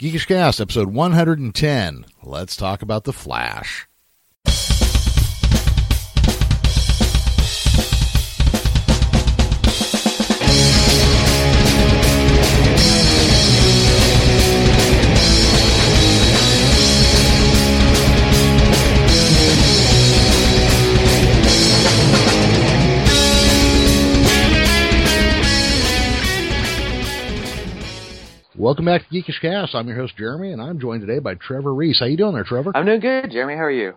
Geekish Cast, episode 110. Let's talk about The Flash. Welcome back to Geekish Cast. I'm your host Jeremy, and I'm joined today by Trevor Reese. How you doing there, Trevor? I'm doing good, Jeremy. How are you?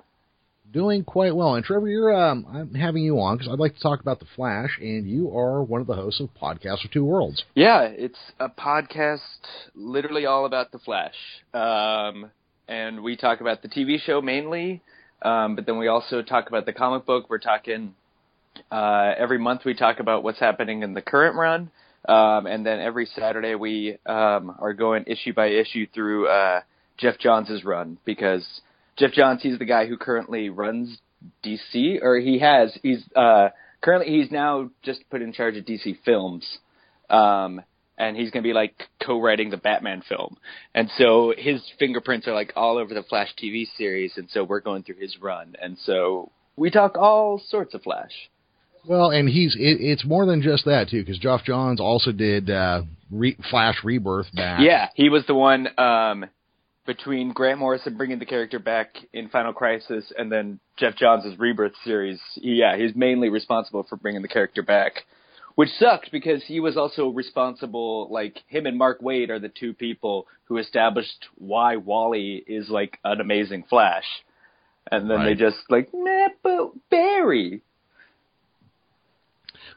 Doing quite well. And Trevor, you're um, I'm having you on because I'd like to talk about the Flash, and you are one of the hosts of Podcast of Two Worlds. Yeah, it's a podcast literally all about the Flash, um, and we talk about the TV show mainly, um, but then we also talk about the comic book. We're talking uh, every month. We talk about what's happening in the current run. Um, and then every Saturday we um, are going issue by issue through uh, Geoff Johns' run because Geoff Johns he's the guy who currently runs DC or he has he's uh, currently he's now just put in charge of DC Films. Um, and he's going to be like co-writing the Batman film. And so his fingerprints are like all over the Flash TV series and so we're going through his run. And so we talk all sorts of Flash. Well, and he's it, it's more than just that too, because Geoff Johns also did uh, Re- Flash Rebirth back. Yeah, he was the one um, between Grant Morrison bringing the character back in Final Crisis, and then Geoff Johns' Rebirth series. Yeah, he's mainly responsible for bringing the character back, which sucked because he was also responsible. Like him and Mark Waid are the two people who established why Wally is like an amazing Flash, and then Right. they just like, nah, but Barry.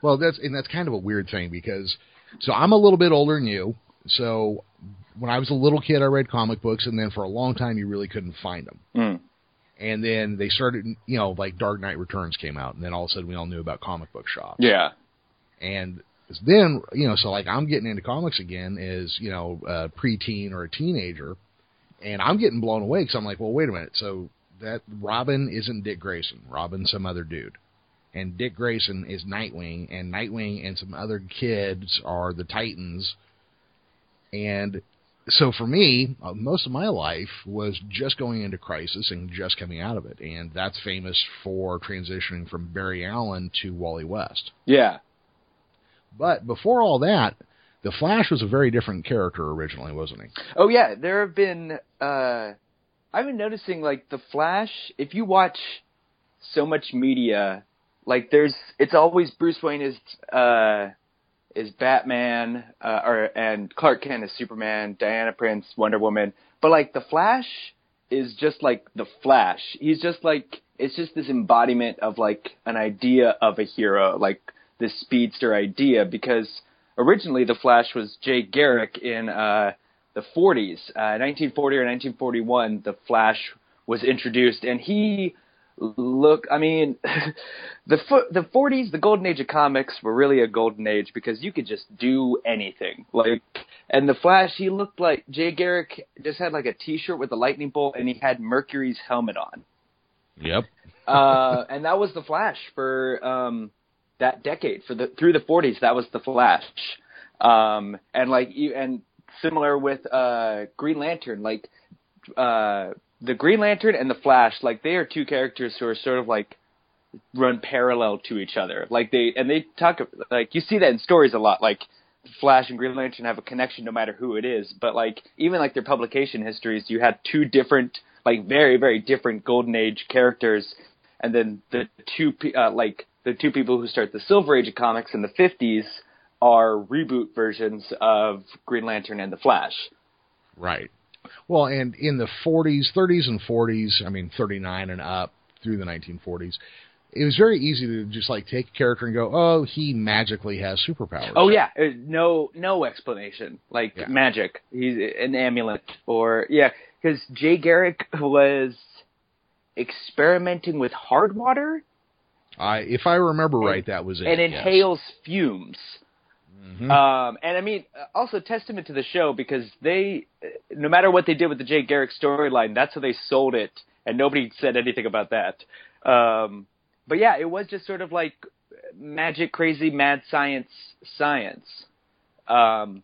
Well, that's and that's kind of a weird thing because so I'm a little bit older than you. So when I was a little kid, I read comic books, and then for a long time, you really couldn't find them. Mm. And then they started, you know, like Dark Knight Returns came out, and then all of a sudden we all knew about comic book shops. Yeah. And then, you know, so like I'm getting into comics again as, you know, a preteen or a teenager, and I'm getting blown away because I'm like, well, wait a minute. So that Robin isn't Dick Grayson. Robin's some other dude. And Dick Grayson is Nightwing, and Nightwing and some other kids are the Titans. And so for me, uh, most of my life was just going into Crisis and just coming out of it. And that's famous for transitioning from Barry Allen to Wally West. Yeah. But before all that, the Flash was a very different character originally, wasn't he? Oh yeah, there have been. Uh, I've been noticing like the Flash. If you watch so much media, like there's, it's always Bruce Wayne is uh, is Batman, uh, or and Clark Kent is Superman, Diana Prince, Wonder Woman. But like the Flash is just like the Flash. He's just like it's just this embodiment of like an idea of a hero, like this speedster idea. Because originally the Flash was Jay Garrick in uh, the 40s, uh, 1940 or 1941. The Flash was introduced, and he look i mean the the 40s the golden age of comics were really a golden age because you could just do anything. Like and the flash he looked like jay garrick just had like a t-shirt with a lightning bolt and he had mercury's helmet on. Yep. uh and that was the flash for um that decade. For the through the 40s that was the flash. Um and like you and similar with uh green lantern like uh the green lantern and the flash like they are two characters who are sort of like run parallel to each other like they and they talk like you see that in stories a lot like Flash and Green Lantern have a connection no matter who it is, but like even like their publication histories, you had two different, like very very different Golden Age characters, and then the two uh, like the two people who start the Silver Age of comics in the fifties are reboot versions of Green Lantern and the Flash. Right. Well, and in the 40s, 30s, and 40s, I mean 39 and up through the 1940s, it was very easy to just like take a character and go, oh, he magically has superpowers. Oh yeah, no no explanation. Like Yeah. magic, he's an amulet, or yeah, because Jay Garrick was experimenting with hard water I, if I remember right, that was it. and yes. inhales fumes. Mhm. Um, and I mean, also testament to the show because they, no matter what they did with the Jay Garrick storyline, that's how they sold it, and nobody said anything about that. Um, but yeah, it was just sort of like magic, crazy, mad science, science, um,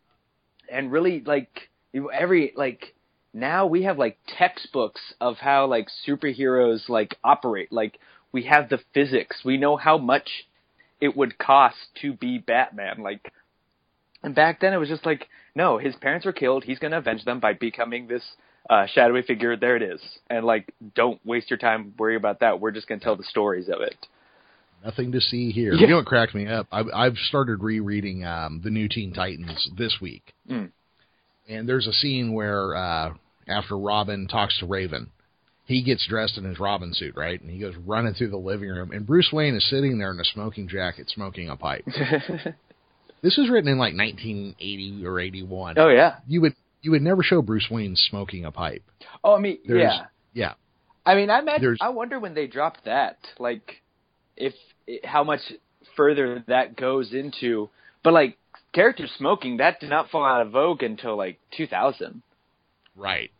and really like every like now we have like textbooks of how like superheroes like operate. Like we have the physics. We know how much it would cost to be Batman. Like, and back then it was just like, no, his parents were killed. He's going to avenge them by becoming this uh, shadowy figure. There it is. And like, don't waste your time worrying about that. We're just going to tell the stories of it. Nothing to see here. Yeah. You know what cracked me up? I've, I've started rereading um, the New Teen Titans this week, Mm. and there's a scene where uh, after Robin talks to Raven, he gets dressed in his Robin suit, right? And he goes running through the living room, and Bruce Wayne is sitting there in a smoking jacket, smoking a pipe. this was written in like 1980 or 81. oh yeah. You would you would never show Bruce Wayne smoking a pipe. Oh, I mean, There's- yeah. Yeah, I mean, I imagine, I wonder when they dropped that, like, if how much further that goes into. But like, character smoking that did not fall out of vogue until like 2000. right.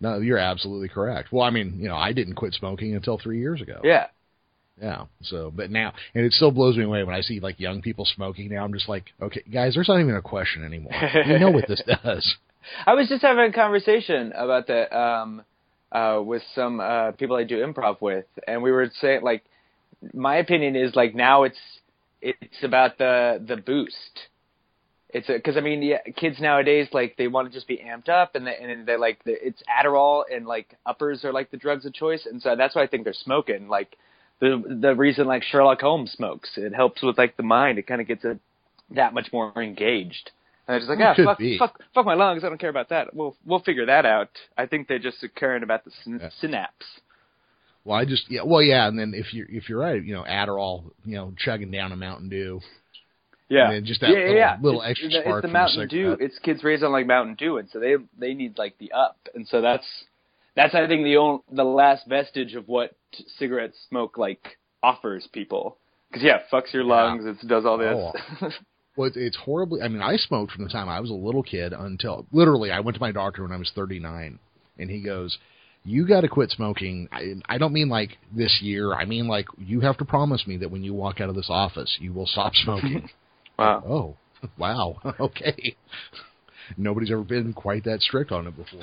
No, you're absolutely correct. Well, I mean, you know, I didn't quit smoking until three years ago. Yeah. Yeah. So, but now, and it still blows me away when I see like young people smoking now. I'm just like, okay, guys, there's not even a question anymore. we know what this does. I was just having a conversation about that um, uh, with some uh, people I do improv with, and we were saying like, my opinion is like now it's it's about the the boost. It's because I mean, yeah, kids nowadays like they want to just be amped up, and they, and they like the, it's Adderall and like uppers are like the drugs of choice, and so that's why I think they're smoking. Like the the reason like Sherlock Holmes smokes, it helps with like the mind. It kind of gets it that much more engaged. And they're just like, ah, fuck, fuck, fuck my lungs. I don't care about that. We'll we'll figure that out. I think they're just caring about the syn- Yeah. synapse. Well, I just yeah, well, yeah, and then if you're if you're right, you know, Adderall, you know, chugging down a Mountain Dew. Yeah, And just that yeah, little- yeah. little it's, extra it's spark It's the Mountain Dew. It's kids raised on like Mountain Dew, and so they they need like the up, and so that's that's I think the only the last vestige of what cigarette smoke like offers people. Because yeah, fucks your Yeah. lungs. It does all Oh. this. Well, it's- it's horribly. I mean, I smoked from the time I was a little kid until literally I went to my doctor when I was 39, and he goes, "You got to quit smoking." I, I don't mean like this year. I mean like you have to promise me that when you walk out of this office, you will stop smoking. wow. oh, wow, okay. Nobody's ever been quite that strict on it before.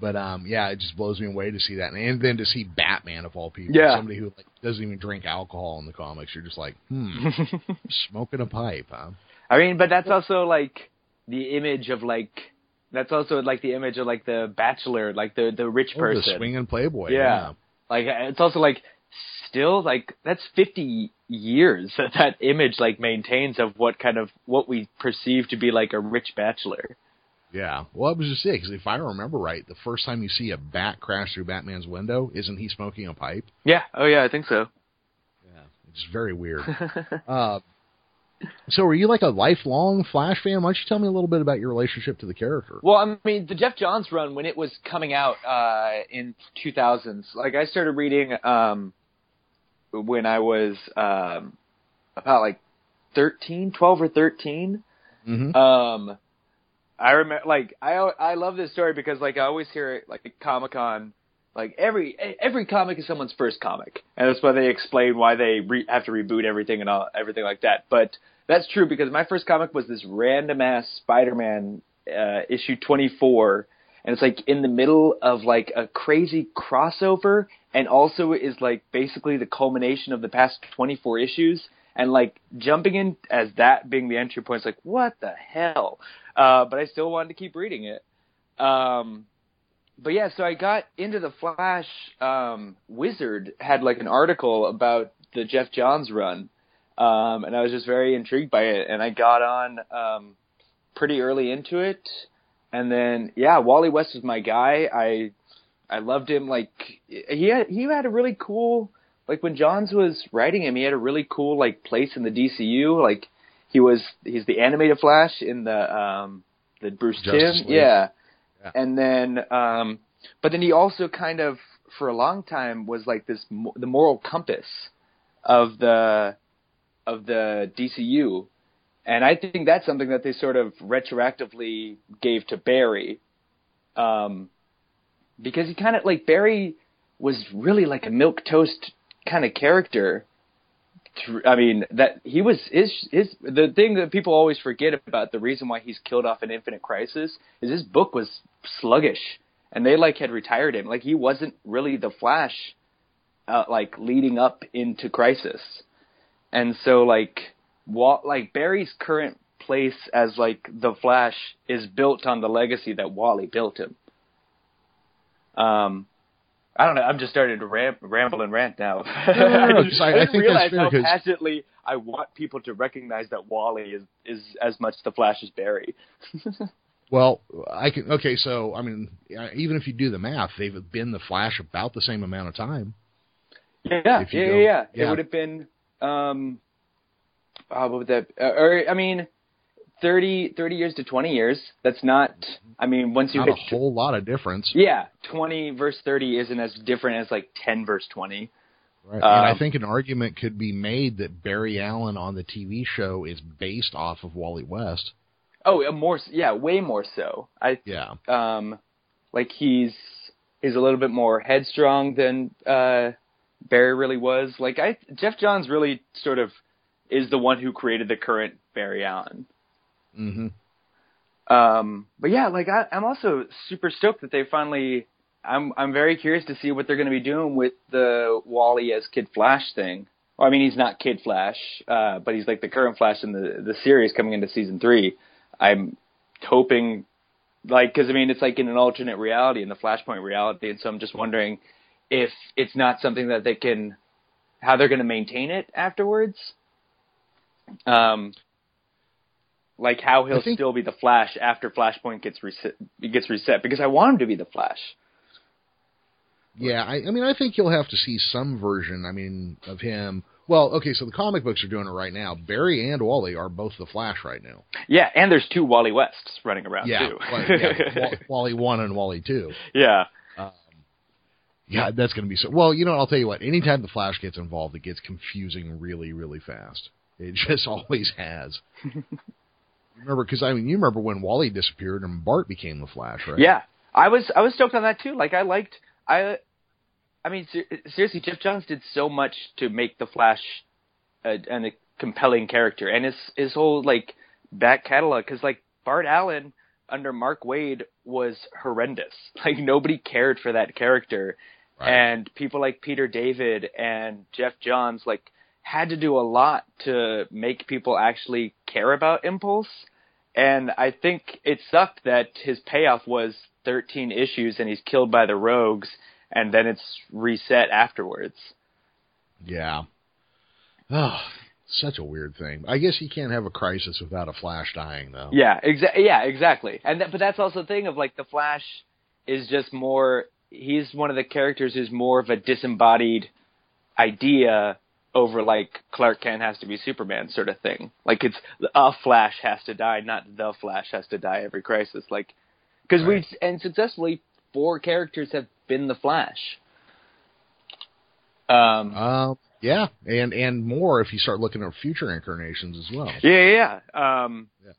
But um, yeah, it just blows me away to see that, and then to see Batman of all people, Yeah. somebody who like doesn't even drink alcohol in the comics. You're just like, hmm, smoking a pipe, huh? I mean, but that's also like the image of like that's also like the image of like the bachelor, like the the rich Oh, person. the swinging playboy. Yeah. Like it's also like still like that's 50 years that that image like maintains of what kind of what we perceive to be like a rich bachelor. Yeah. Well, I was just saying, because if I remember right, the first time you see a bat crash through Batman's window, isn't he smoking a pipe? Yeah. Oh yeah, I think so. Yeah. It's very weird. uh, so, are you like a lifelong Flash fan? Why don't you tell me a little bit about your relationship to the character? Well, I mean, the Geoff Johns run when it was coming out uh, in 2000s, like I started reading um, when I was um, about like 13, 12 or 13. Mm-hmm. Um, I remember, like, I I love this story because, like, I always hear it, like, Comic Con, like every every comic is someone's first comic, and that's why they explain why they re- have to reboot everything and all everything like that. But that's true because my first comic was this random ass Spider-Man uh, issue 24, and it's like in the middle of like a crazy crossover, and also is like basically the culmination of the past 24 issues. And like jumping in as that being the entry point is like, what the hell? Uh, but I still wanted to keep reading it. Um, but yeah, so I got into the Flash. Um, Wizard had like an article about the Geoff Johns run, um, and I was just very intrigued by it. And I got on um, pretty early into it, and then yeah, Wally West was my guy. I I loved him. Like he had he had a really cool like when Johns was writing him, he had a really cool like place in the DCU. Like he was he's the animated Flash in the um the Bruce Justice Tim, yeah. Yeah. And then um but then he also kind of for a long time was like this the moral compass of the of the DCU. And I think that's something that they sort of retroactively gave to Barry. Um because he kind of like Barry was really like a milk toast kind of character I mean that he was his his the thing that people always forget about the reason why he's killed off in Infinite Crisis is his book was sluggish and they like had retired him like he wasn't really the Flash uh, like leading up into Crisis and so like Wa- like Barry's current place as like the Flash is built on the legacy that Wally built him. Um, I don't know. I'm just starting to ram- ramble and rant now. no, no, no, I- I didn't think realize that's fair, how 'cause- passionately I want people to recognize that Wally is is as much the Flash as Barry. Well, I can. Okay, so I mean, even if you do the math, they've been the Flash about the same amount of time. yeah, yeah, you yeah, yeah, It would have been. Um, uh, what would that? Uh, or I mean, 30, 30 years to twenty years. That's not. I mean, once you Not a whole lot of difference, Yeah, twenty verse thirty isn't as different as like ten verse twenty. right? and I Um, think an argument could be made that Barry Allen on the TV show is based off of Wally West. Oh, more, yeah, way more so. I Yeah, um, like he's he's a little bit more headstrong than uh Barry really was. Like I, Geoff Johns really sort of is the one who created the current Barry Allen. Hmm Um, but yeah, like I, I'm also super stoked that they finally. I'm I'm very curious to see what they're going to be doing with the Wally as Kid Flash thing. Well, I mean, he's not Kid Flash, uh, but he's like the current Flash in the the series coming into season three. I'm hoping, like, because I mean, it's like in an alternate reality, in the Flashpoint reality, and so I'm just wondering if it's not something that they can, how they're going to maintain it afterwards. Um, like how he'll think- still be the Flash after Flashpoint gets reset, gets reset, because I want him to be the Flash. yeah. I, I mean, I think you'll have to see some version. I mean, of him. Well, okay, so the comic books are doing it right now. Barry and Wally are both the Flash right now. Yeah, and there's two Wally Wests running around Yeah, too. Wally- yeah, Wally one and Wally two. yeah. Um, yeah, that's going to be so. Well, you know, I'll tell you what. Anytime the Flash gets involved, it gets confusing really, really fast. It just always has. Remember, because I mean, you remember when Wally disappeared and Bart became the Flash, right? Yeah, I was I was stoked on that too. Like I liked I, I mean ser- seriously, Geoff Johns did so much to make the Flash a, an, a compelling character, and his his whole like back catalog. Because like Bart Allen under Mark Waid was horrendous. Like nobody cared for that character, Right. and people like Peter David and Geoff Johns like had to do a lot to make people actually care about Impulse. And I think it sucked that his payoff was 13 issues and he's killed by the rogues and then it's reset afterwards. Yeah. Oh, such a weird thing. I guess he can't have a crisis without a Flash dying, though. Yeah, exa- yeah, exactly. And but that's also the thing of like the Flash is just more he's one of the characters who's more of a disembodied idea over like Clark Kent has to be Superman sort of thing. Like it's a Flash has to die, not the Flash has to die every crisis. Like because Right. we've and successfully four characters have been the Flash. Um, Um, yeah, and and more if you start looking at future incarnations as well. Yeah, yeah. yeah. Um, Yeah.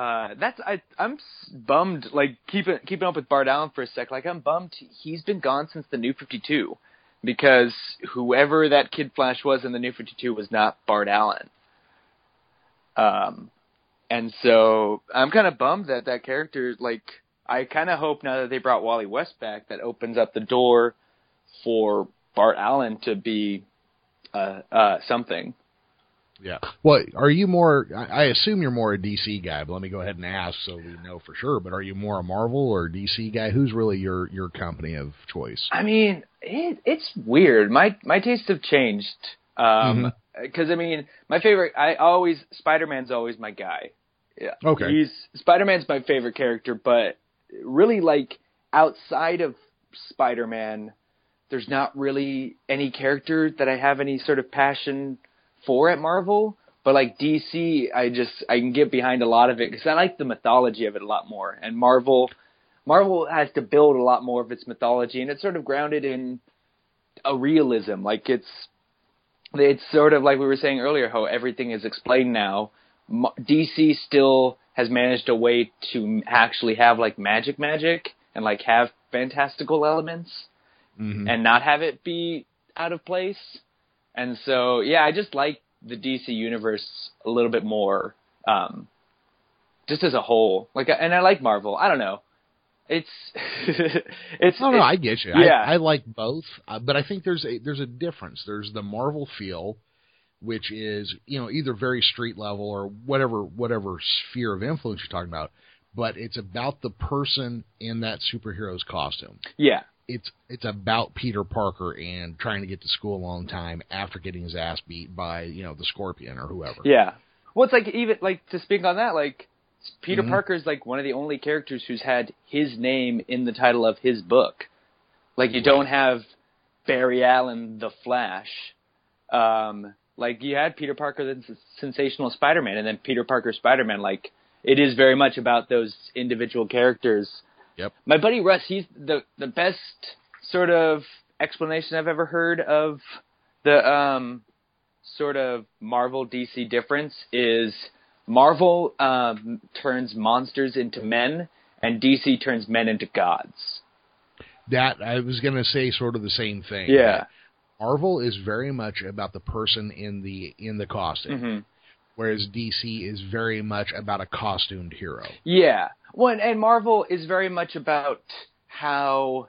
Uh, that's I. I'm s- bummed. Like keeping keeping up with Bart Allen for a sec. Like I'm bummed. He's been gone since the New Fifty Two, because whoever that Kid Flash was in the New Fifty Two was not Bart Allen. Um, and so I'm kind of bummed that that character. Like I kind of hope now that they brought Wally West back, that opens up the door for Bart Allen to be uh, uh, something. Yeah. Well, are you more? I I assume you're more a DC guy, but let me go ahead and ask so we know for sure. But are you more a Marvel or DC guy? Who's really your your company of choice? I mean, it, it's weird. My my tastes have changed. Um 'cause I mean, my favorite. I always Spider Man's always my guy. Yeah. Okay. He's Spider Man's my favorite character, but really, like outside of Spider Man, there's not really any character that I have any sort of passion for at Marvel. But like DC, I just I can get behind a lot of it because I like the mythology of it a lot more. And Marvel, Marvel has to build a lot more of its mythology, and it's sort of grounded in a realism. Like it's it's sort of like we were saying earlier, how everything is explained now. DC still has managed a way to actually have like magic, magic, and like have fantastical elements, Mhm. and not have it be out of place. And so, yeah, I just like the DC universe a little bit more, um, just as a whole. Like, and I like Marvel. I don't know. It's it's. No, no, it's- I get you. yeah. I, I like both, uh, but I think there's a there's a difference. There's the Marvel feel, which is you know either very street level or whatever whatever sphere of influence you're talking about, but it's about the person in that superhero's costume. yeah, It's it's about Peter Parker and trying to get to school on time after getting his ass beat by you know the Scorpion or whoever. yeah. Well, it's like even like to speak on that, like Peter Mhm. Parker is like one of the only characters who's had his name in the title of his book. Like you don't have Barry Allen, the Flash. Um, like you had Peter Parker, the s- sensational Spider-Man, and then Peter Parker Spider-Man. Like it is very much about those individual characters. Yep. My buddy Russ, he's the the best sort of explanation I've ever heard of the um sort of Marvel DC difference is Marvel um, turns monsters into men, and DC turns men into gods. That I was gonna say sort of the same thing. Yeah. Marvel is very much about the person in the in the costume. hmm whereas DC is very much about a costumed hero. Yeah. Well, and, Marvel is very much about how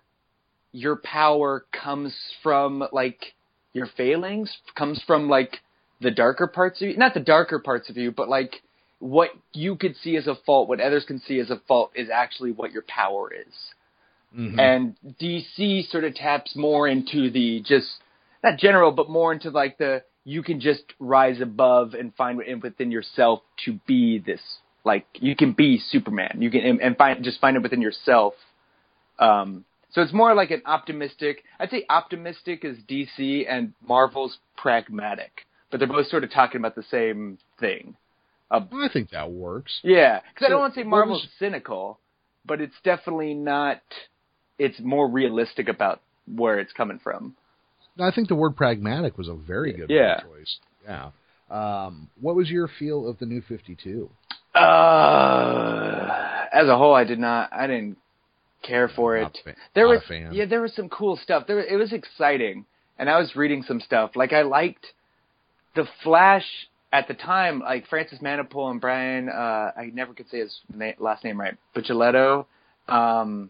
your power comes from like your failings, comes from like the darker parts of you. Not the darker parts of you, but like what you could see as a fault, what others can see as a fault, is actually what your power is. Mhm. and DC sort of taps more into the just not general, but more into like the you can just rise above and find within yourself to be this. Like you can be Superman. You can and, and find just find it within yourself. Um, so it's more like an optimistic. I'd say optimistic is DC and Marvel's pragmatic, but they're both sort of talking about the same thing. I think that works. Yeah, because I don't want to say Marvel's was- cynical, but it's definitely not. It's more realistic about where it's coming from. I think the word pragmatic was a very good Yeah. choice. Yeah. Um, what was your feel of the new 52? Uh, as a whole, I did not. I didn't care for it. fa- There was yeah, there was some cool stuff. There it was exciting, and I was reading some stuff. Like I liked the Flash at the time. Like Francis Manapul and Brian. Uh, I never could say his na- last name right. Buccellato. Um,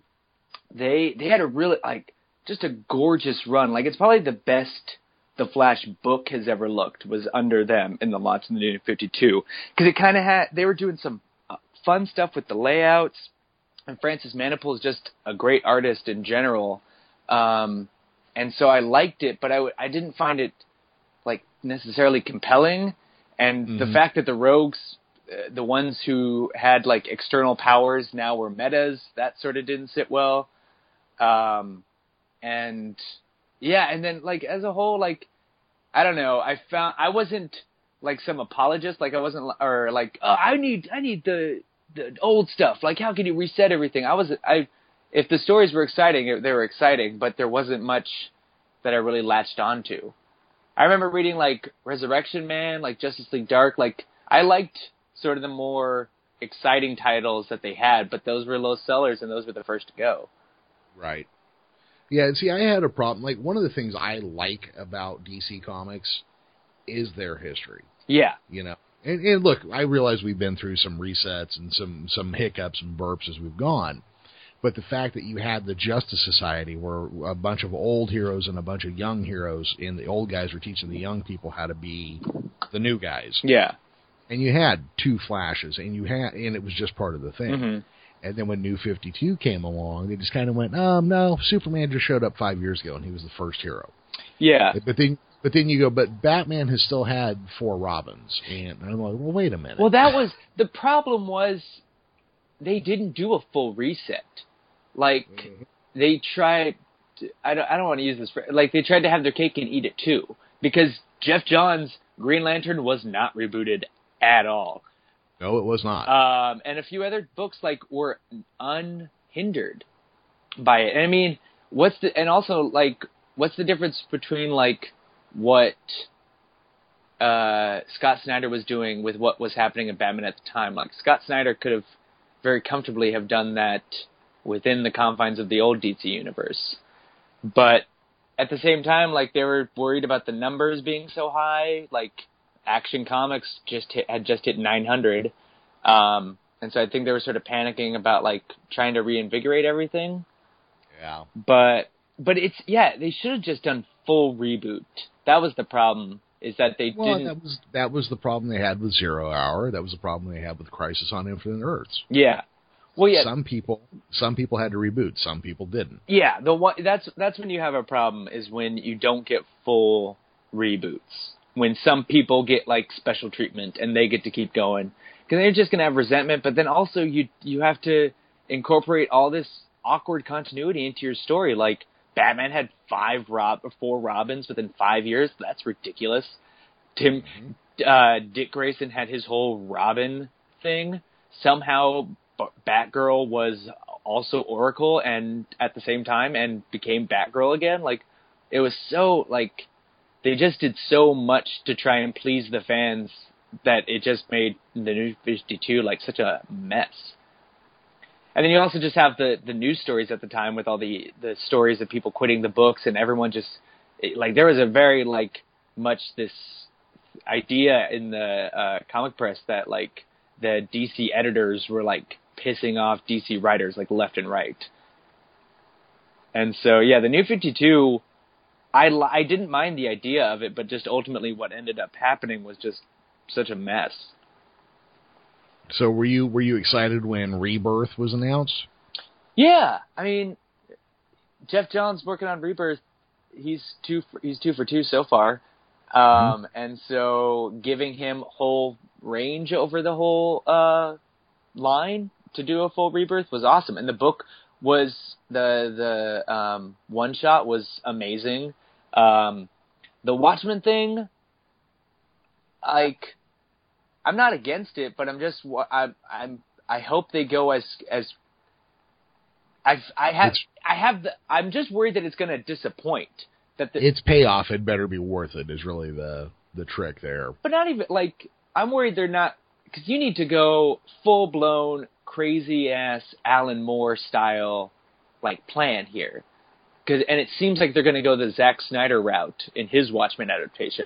they they had a really like just a gorgeous run. Like it's probably the best the Flash book has ever looked was under them in the launch in the New 52 because it kind of had they were doing some uh, fun stuff with the layouts and Francis Manapul is just a great artist in general. Um and so I liked it but I w- I didn't find it like necessarily compelling. And the Mhm. fact that the rogues uh, the ones who had like external powers now were metas that sort of didn't sit well. Um and yeah and then like as a whole like i don't know i found i wasn't like some apologist like i wasn't or like oh i need i need the the old stuff like how can you reset everything? I was i if the stories were exciting they were exciting but there wasn't much that i really latched onto. I remember reading like resurrection man like justice league dark like i liked sort of the more exciting titles that they had but those were low sellers and those were the first to go. Right. Yeah, see, I had a problem. Like, one of the things I like about DC Comics is their history. yeah You know, and, and look, I realize we've been through some resets and some some hiccups and burps as we've gone, but the fact that you had the Justice Society, where a bunch of old heroes and a bunch of young heroes, and the old guys were teaching the young people how to be the new guys, yeah and you had two flashes, and you had, and it was just part of the thing. hmm And then when New 52 came along, they just kind of went, um, no, Superman just showed up five years ago and he was the first hero. yeah But then, but then you go, but Batman has still had four Robins, and I'm like, well, wait a minute. Well, that was the problem. Was they didn't do a full reset? Like they tried. To, I don't. I don't want to use this. Like they tried to have their cake and eat it too, because Geoff Johns' Green Lantern was not rebooted at all. No, it was not. Um, and a few other books like were unhindered by it. And I mean, what's the and also like what's the difference between like what uh, Scott Snyder was doing with what was happening in Batman at the time? Like Scott Snyder could have very comfortably have done that within the confines of the old DC universe, but at the same time, like they were worried about the numbers being so high. Like Action Comics just hit, had just hit 900, um, and so I think they were sort of panicking about like trying to reinvigorate everything. Yeah. But but it's yeah, they should have just done full reboot. That was the problem. Is that they Well, didn't? that was that was the problem they had with Zero Hour. That was the problem they had with Crisis on Infinite Earths. yeah. Well, yeah, Some people some people had to reboot. Some people didn't. Yeah, the one that's that's when you have a problem is when you don't get full reboots. When some people get like special treatment and they get to keep going because they're just gonna have resentment. But then also you you have to incorporate all this awkward continuity into your story. Like Batman had five Rob or four Robins within five years. That's ridiculous. Tim uh, Dick Grayson had his whole Robin thing. Somehow Batgirl was also Oracle and at the same time and became Batgirl again. Like it was so like they just did so much to try and please the fans that it just made the new 52 like such a mess. And then you also just have the the news stories at the time with all the the stories of people quitting the books and everyone just like there was a very like much this idea in the uh, comic press that like the DC editors were like pissing off DC writers like left and right. And so yeah, the new 52 I I didn't mind the idea of it, but just ultimately what ended up happening was just such a mess. So were you were you excited when Rebirth was announced? Yeah, I mean, Geoff Johns working on Rebirth. He's two. For, he's two for two so far, um, and so giving him whole range over the whole uh, line to do a full Rebirth was awesome. And the book was the the um, one shot was amazing. Um, the Watchmen thing, like, I'm not against it, but I'm just wa- I I'm I hope they go as as I've I have It's- I have the I'm just worried that it's going to disappoint that the Its payoff had better be worth it. Is really the the trick there. but not even like I'm worried they're not because you need to go full blown crazy ass Alan Moore style like plan here. Cause, and it seems like they're going to go the Zack Snyder route in his Watchmen adaptation,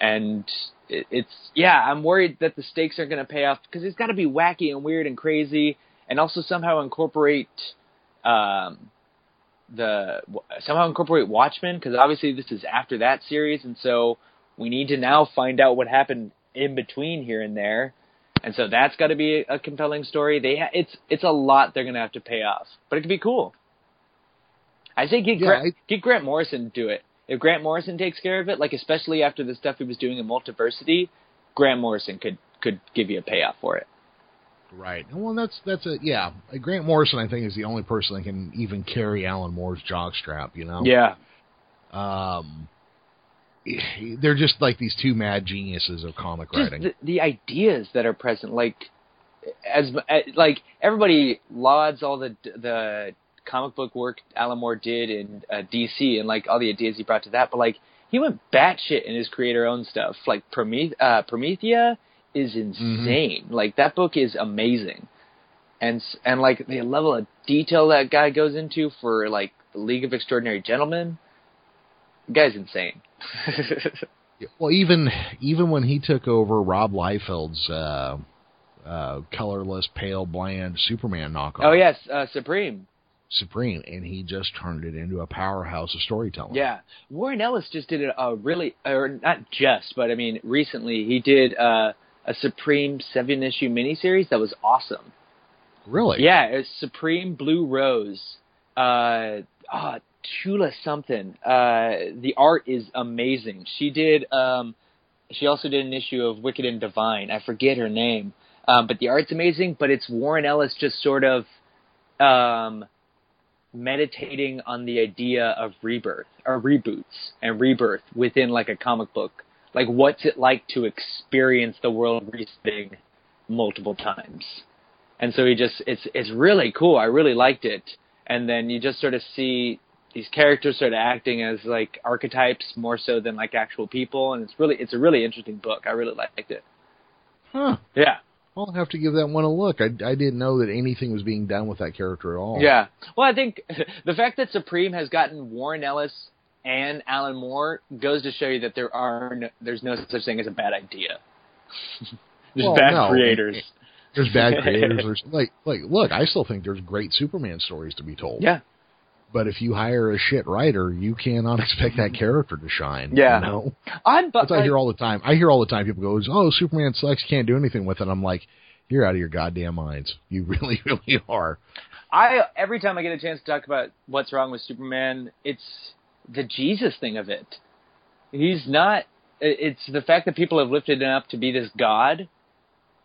and it, it's yeah, I'm worried that the stakes aren't going to pay off because it's got to be wacky and weird and crazy, and also somehow incorporate um, the somehow incorporate Watchmen because obviously this is after that series, and so we need to now find out what happened in between here and there, and so that's got to be a compelling story. They ha- it's it's a lot they're gonna have to pay off, but it could be cool. I say get Yeah, Grant, I- get Grant Morrison to do it. If Grant Morrison takes care of it, like especially after the stuff he was doing in Multiversity, Grant Morrison could could give you a payoff for it. Right. Well, that's that's a yeah. Grant Morrison, I think, is the only person that can even carry Alan Moore's jockstrap. You know. Yeah, Um. They're just like these two mad geniuses of comic just writing. the, the ideas that are present like as uh, like everybody lauds all the the comic book work Alan Moore did in uh, DC and like all the ideas he brought to that but like he went batshit in his creator own stuff. Like Prometh- uh, Promethea is insane. Like that book is amazing. And and like the level of detail that guy goes into for like the League of Extraordinary Gentlemen the guy's insane. Well, even even when he took over Rob Liefeld's uh, uh, colorless, pale, bland Superman knockoff, oh yes uh, Supreme Supreme, and he just turned it into a powerhouse of storytelling. Yeah, Warren Ellis just did a, a really, or not just, but I mean, recently he did uh, a Supreme seven issue miniseries that was awesome. really. Yeah, it's Supreme Blue Rose. Uh, oh, Chula something. Uh, the art is amazing. She did. Um, she also did an issue of Wicked and Divine. I forget her name, um, but the art's amazing. But it's Warren Ellis just sort of um, meditating on the idea of rebirth or reboots and rebirth within like a comic book. Like, what's it like to experience the world resetting multiple times? And so he just it's it's really cool. I really liked it. And then you just sort of see these characters sort of acting as like archetypes more so than like actual people and it's really it's a really interesting book. I really liked it. Huh. Yeah. I'll have to give that one a look. I, I didn't know that anything was being done with that character at all. Yeah. Well, I think the fact that Supreme has gotten Warren Ellis and Alan Moore goes to show you that there are no, there's no such thing as a bad idea. there's Well, bad no. creators. There's bad creators. There's like like look, I still think there's great Superman stories to be told. Yeah. But if you hire a shit writer, you cannot expect that character to shine. Yeah. You know? I'm but That's I hear all the time. I hear all the time people go, "Oh, Superman sucks. You can't do anything with it." I'm like, "You're out of your goddamn minds. You really, really are." I every time I get a chance to talk about what's wrong with Superman, it's the Jesus thing of it. He's not. It's the fact that people have lifted him up to be this god,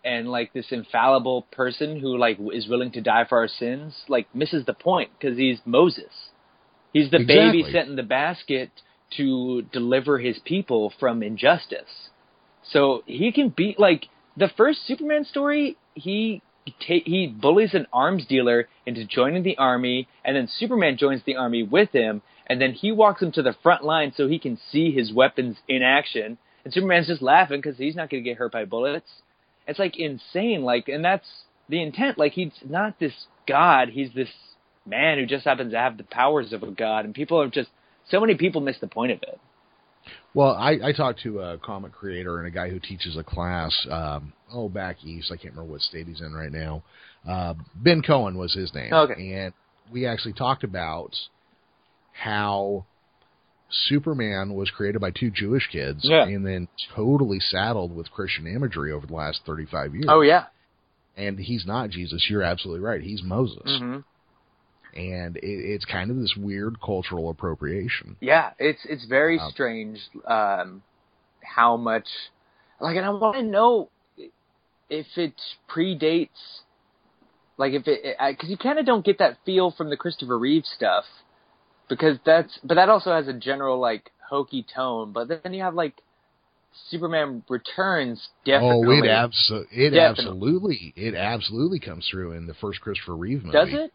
and like this infallible person who like is willing to die for our sins, like misses the point because he's Moses. He's the baby sent in the basket to deliver his people from injustice. So he can be like the first Superman story. He ta- he bullies an arms dealer into joining the army, and then Superman joins the army with him, and then he walks him to the front line so he can see his weapons in action. And Superman's just laughing because he's not going to get hurt by bullets. It's like insane, like, and that's the intent. Like he's not this god; he's this man who just happens to have the powers of a god, and people are just so many people miss the point of it. Well, I, I talked to a comic creator and a guy who teaches a class. Um, oh, back east. I can't remember what state he's in right now. Uh, ben Cohen was his name. Okay. And we actually talked about how Superman was created by two Jewish kids Yeah. and then totally saddled with Christian imagery over the last 35 years. Oh yeah. And he's not Jesus. You're absolutely right. He's Moses. hmm And it, it's kind of this weird cultural appropriation. Yeah, it's it's very Um, strange um, how much like, and I want to know if it predates, like if it because you kind of don't get that feel from the Christopher Reeve stuff because that's but that also has a general like hokey tone, but then you have like Superman Returns definitely Oh, it abso- it Definitely. absolutely it absolutely comes through in the first Christopher Reeve movie. does it?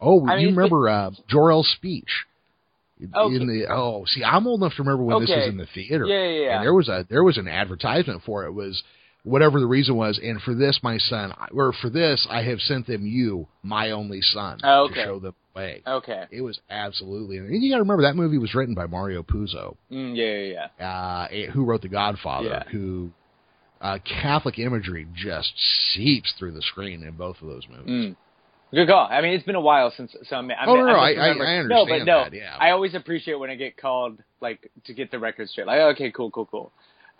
Oh, I you mean, remember uh, Jor-El's speech? Okay. In the oh, see, I'm old enough to remember when this was in the theater. Yeah, yeah, yeah. And there was a there was an advertisement for it. it was whatever the reason was, and for this, my son, or for this, I have sent them you, my only son, Oh, okay. to show them the way. Okay. It was absolutely, and you got to remember that movie was written by Mario Puzo, Mm, yeah, yeah, yeah. uh, eh, who wrote The Godfather, Yeah. who uh, Catholic imagery just seeps through the screen in both of those movies. Mm. Good call. I mean, it's been a while since so I'm. I'm Oh, no, no, I- I- I No, but no, that, yeah. I always appreciate when I get called like to get the record straight. Like, okay, cool, cool, cool.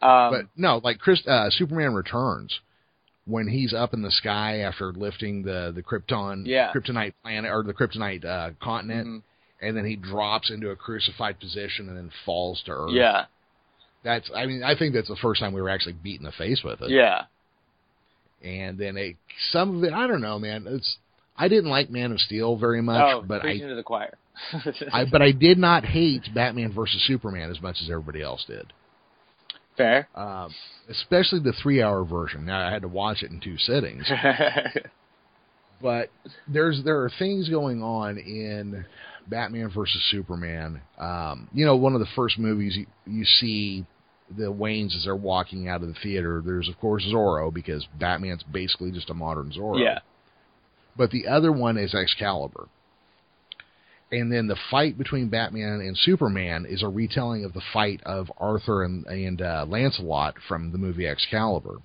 Um, but no, like Chris, uh, Superman Returns, when he's up in the sky after lifting the the Krypton, Yeah. Kryptonite planet or the Kryptonite uh, continent, mhm. and then he drops into a crucified position and then falls to Earth. yeah, that's. I mean, I think that's the first time we were actually beat in the face with it. yeah, And then it, some of it, I don't know, man. It's I didn't like Man of Steel very much, oh, but I, preaching to the choir. I but I did not hate Batman versus Superman as much as everybody else did. Fair. Um, especially the three hour version. Now I had to watch it in two sittings. but there's there are things going on in Batman versus Superman. Um, you know, one of the first movies you, you see the Waynes as they're walking out of the theater. There's of course Zorro because Batman's basically just a modern Zorro. yeah, But the other one is Excalibur. And then the fight between Batman and Superman is a retelling of the fight of Arthur and, and uh, Lancelot from the movie Excalibur.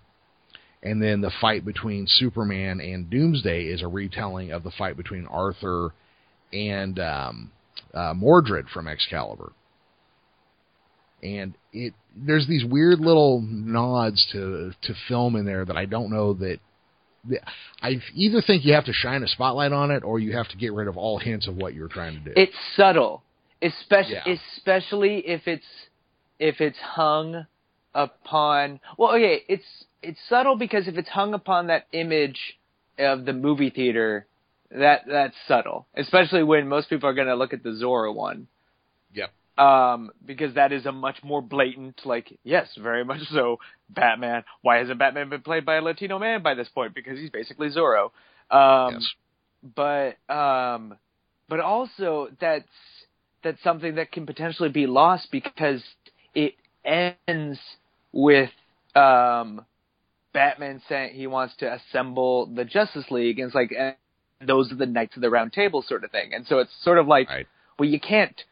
And then the fight between Superman and Doomsday is a retelling of the fight between Arthur and um, uh, Mordred from Excalibur. And it there's these weird little nods to to film in there that I don't know that I either think you have to shine a spotlight on it or you have to get rid of all hints of what you're trying to do. it's subtle, especially Yeah. especially if it's if it's hung upon. Well, okay, it's it's subtle because if it's hung upon that image of the movie theater, that that's subtle. Especially when most people are going to look at the Zorro one. Yep. Um, because that is a much more blatant, like, yes, very much so, Batman. Why hasn't Batman been played by a Latino man by this point? Because he's basically Zorro. Um, yes. but um but also that's that's something that can potentially be lost because it ends with um Batman saying he wants to assemble the Justice League and it's like and those are the Knights of the Round Table sort of thing. And so it's sort of like Right. well you can't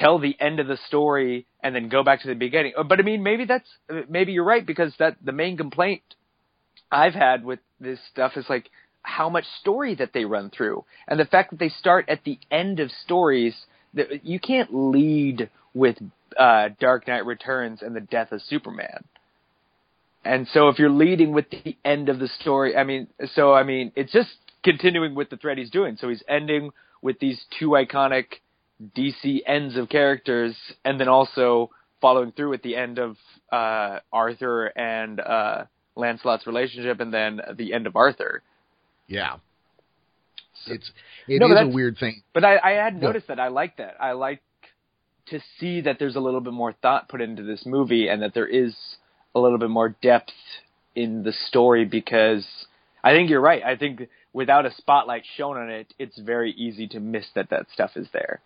tell the end of the story and then go back to the beginning. Uh, But I mean, maybe that's maybe you're right because that the main complaint I've had with this stuff is like how much story that they run through and the fact that they start at the end of stories that you can't lead with uh, Dark Knight Returns and the death of Superman. And so if you're leading with the end of the story, I mean, so I mean, it's just continuing with the thread he's doing. So he's ending with these two iconic DC ends of characters, and then also following through with the end of uh, Arthur and uh, Lancelot's relationship, and then the end of Arthur. Yeah. It's it No, is a weird thing. But I, I had Yeah. noticed that. I like that. I like to see that there's a little bit more thought put into this movie, and that there is a little bit more depth in the story. Because I think you're right. I think without a spotlight shown on it, it's very easy to miss that that stuff is there.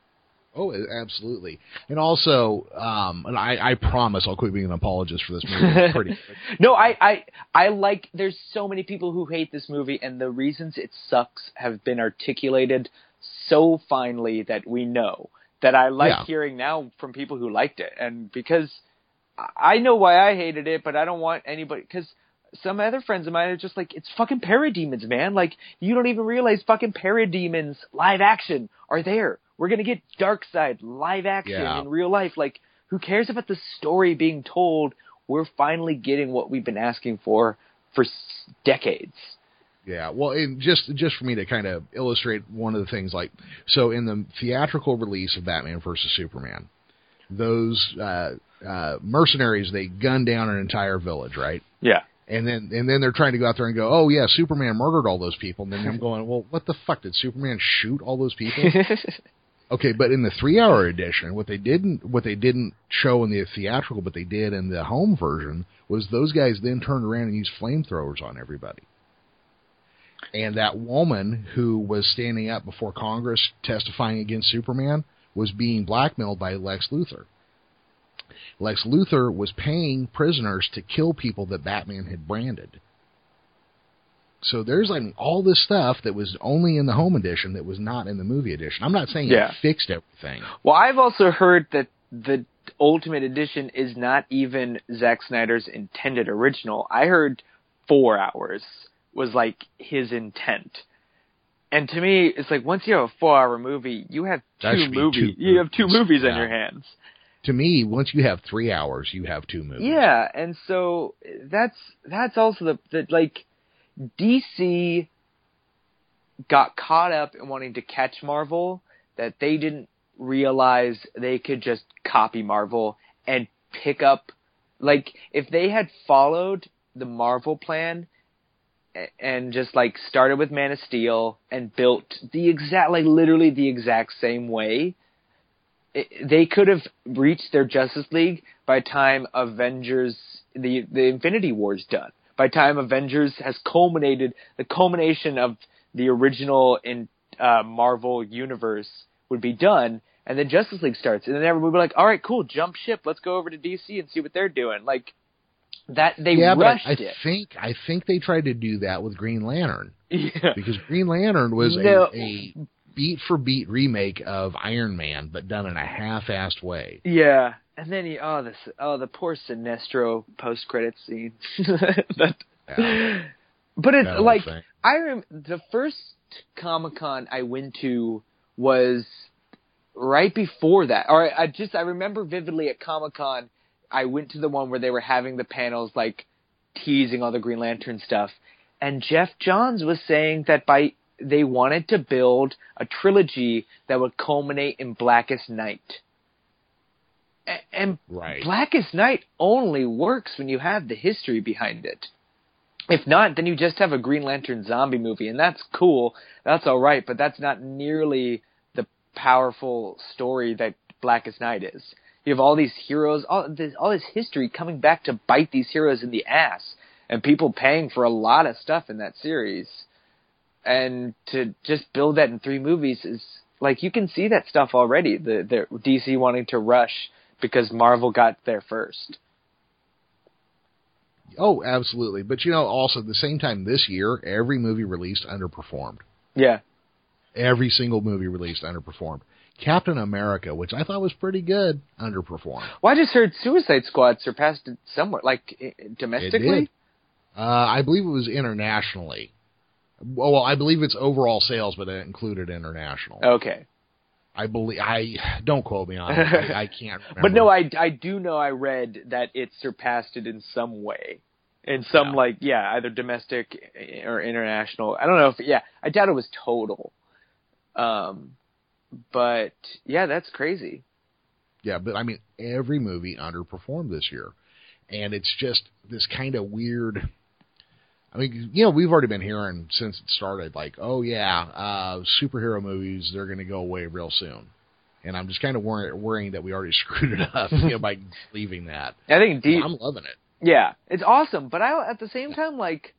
Oh, absolutely. And also, um, and I, I promise I'll quit being an apologist for this movie pretty no, I, I I like. There's so many people who hate this movie, and the reasons it sucks have been articulated so finely that we know. That I like Yeah. hearing now from people who liked it, and because I I know why I hated it, but I don't want anybody because some other friends of mine are just like, it's fucking parademons, man. Like you don't even realize fucking parademons live action are there. We're gonna get Darkseid live action Yeah. in real life. Like who cares about the story being told? We're finally getting what we've been asking for for s- decades. Yeah, well, and just just for me to kind of illustrate one of the things, like so in the theatrical release of Batman versus Superman, those uh, uh, mercenaries they gun down an entire village, right? Yeah. And then and then they're trying to go out there and go, oh yeah, Superman murdered all those people. And then I'm going, well, what the fuck did Superman shoot all those people? Okay, but in the three-hour edition, what they didn't what they didn't show in the theatrical, but they did in the home version, was those guys then turned around and used flamethrowers on everybody. And that woman who was standing up before Congress testifying against Superman was being blackmailed by Lex Luthor. Lex Luthor was paying prisoners to kill people that Batman had branded. So there's like all this stuff that was only in the home edition that was not in the movie edition. I'm not saying Yeah. it fixed everything. Well, I've also heard that the Ultimate Edition is not even Zack Snyder's intended original. I heard four hours was like his intent. And to me, it's like once you have a four-hour movie, you have two movies. two You have two movies. movies in your hands. To me, once you have three hours, you have two movies. Yeah, and so that's that's also the, the like DC got caught up in wanting to catch Marvel that they didn't realize they could just copy Marvel and pick up like if they had followed the Marvel plan and just like started with Man of Steel and built the exact like literally the exact same way it, they could have reached their Justice League by time Avengers the the Infinity War's done. By time Avengers has culminated, the culmination of the original in uh, Marvel universe would be done, and then Justice League starts, and then everybody would be like, "All right, cool, jump ship, let's go over to DC and see what they're doing." Like that, they yeah, but rushed I, I it. think I think they tried to do that with Green Lantern Yeah. because Green Lantern was No. a, a beat for beat remake of Iron Man, but done in a half-assed way. Yeah, and then he oh this oh the poor Sinestro post credit scene. that, Yeah. but it's That like. I rem- the first Comic Con I went to was right before that. Or I just I remember vividly at Comic Con I went to the one where they were having the panels like teasing all the Green Lantern stuff, and Geoff Johns was saying that by they wanted to build a trilogy that would culminate in Blackest Night. And Right. Blackest Night only works when you have the history behind it. If not, then you just have a Green Lantern zombie movie, and that's cool. That's all right, but that's not nearly the powerful story that Blackest Night is. You have all these heroes, all this, all this history coming back to bite these heroes in the ass, and people paying for a lot of stuff in that series. And to just build that in three movies is like you can see that stuff already. The, the DC wanting to rush because Marvel got there first. Oh, absolutely. But you know, also at the same time this year, every movie released underperformed. Yeah. Every single movie released underperformed. Captain America, which I thought was pretty good, underperformed. Well, I just heard Suicide Squad surpassed it somewhere, like domestically. Uh, I believe it was internationally. Well, well, I believe it's overall sales, but it included international. Okay, I believe. I don't quote me on it. I, I can't. Remember. but no, I I do know I read that it surpassed it in some way, in some Yeah. like yeah, either domestic or international. I don't know if yeah, I doubt it was total. Um, but yeah, that's crazy. Yeah, but I mean, every movie underperformed this year, and it's just this kind of weird. I mean, you know, we've already been hearing since it started, like, oh yeah, uh, superhero movies they're going to go away real soon, and I'm just kind of worry, worrying that we already screwed it up, you know, by leaving that. I think deep. I'm loving it. Yeah, it's awesome, but I at the same time like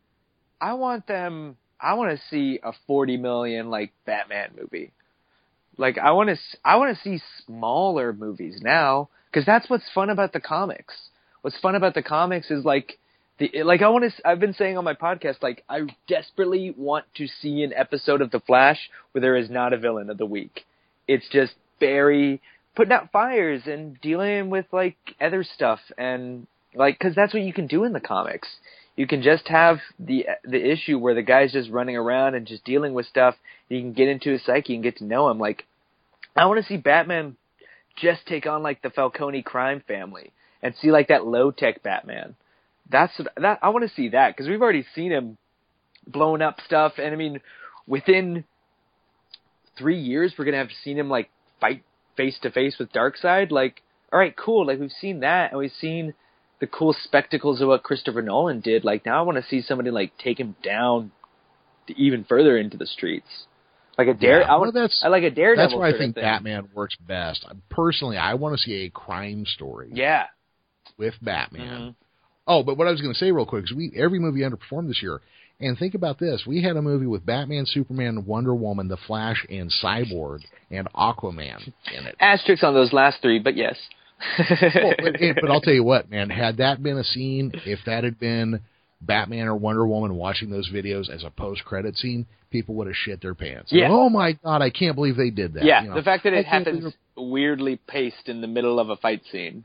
I want them I want to see a 40 million like Batman movie. Like I want to I want to see smaller movies now cuz that's what's fun about the comics. What's fun about the comics is like the like I want to I've been saying on my podcast like I desperately want to see an episode of The Flash where there is not a villain of the week. It's just Barry putting out fires and dealing with like other stuff and like because that's what you can do in the comics. You can just have the the issue where the guy's just running around and just dealing with stuff. You can get into his psyche and get to know him. Like I want to see Batman just take on like the Falcone crime family and see like that low tech Batman. That's that I want to see that because we've already seen him blowing up stuff, and I mean within three years we're gonna have seen him like fight face to face with Darkseid. Like, all right, cool. Like we've seen that, and we've seen the cool spectacles of what Christopher Nolan did. Like now I want to see somebody like take him down to even further into the streets. Like a dare, Yeah, I well, want. that's- I like a daredevil. That's where I think. Batman works best. Personally, I want to see a crime story Yeah. with Batman. Mhm. Oh, but what I was going to say real quick is we every movie underperformed this year. And think about this: we had a movie with Batman, Superman, Wonder Woman, The Flash, and Cyborg, and Aquaman in it. Asterisks on those last three, but yes. well, but, but I'll tell you what, man. Had that been a scene, if that had been Batman or Wonder Woman watching those videos as a post-credit scene, people would have shit their pants. Yeah. Oh my god, I can't believe they did that. yeah, you know? the fact that it happens weirdly paced in the middle of a fight scene.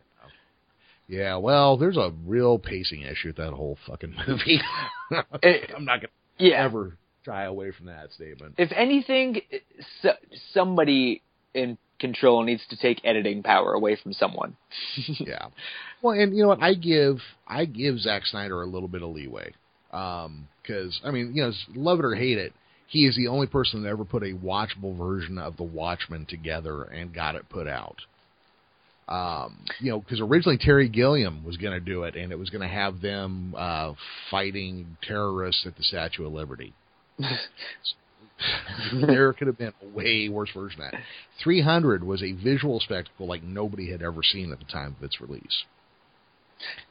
Yeah, well, there's a real pacing issue with that whole fucking movie. It- I'm not gonna Yeah. ever shy away from that statement. If anything, so, somebody in control needs to take editing power away from someone. yeah. Well, and you know what? I give I give Zack Snyder a little bit of leeway um, because I mean, you know, love it or hate it, he is the only person that ever put a watchable version of The Watchmen together and got it put out. Um, you know, because originally Terry Gilliam was going to do it, and it was going to have them uh, fighting terrorists at the Statue of Liberty. there could have been a way worse version of that. 300 was a visual spectacle like nobody had ever seen at the time of its release.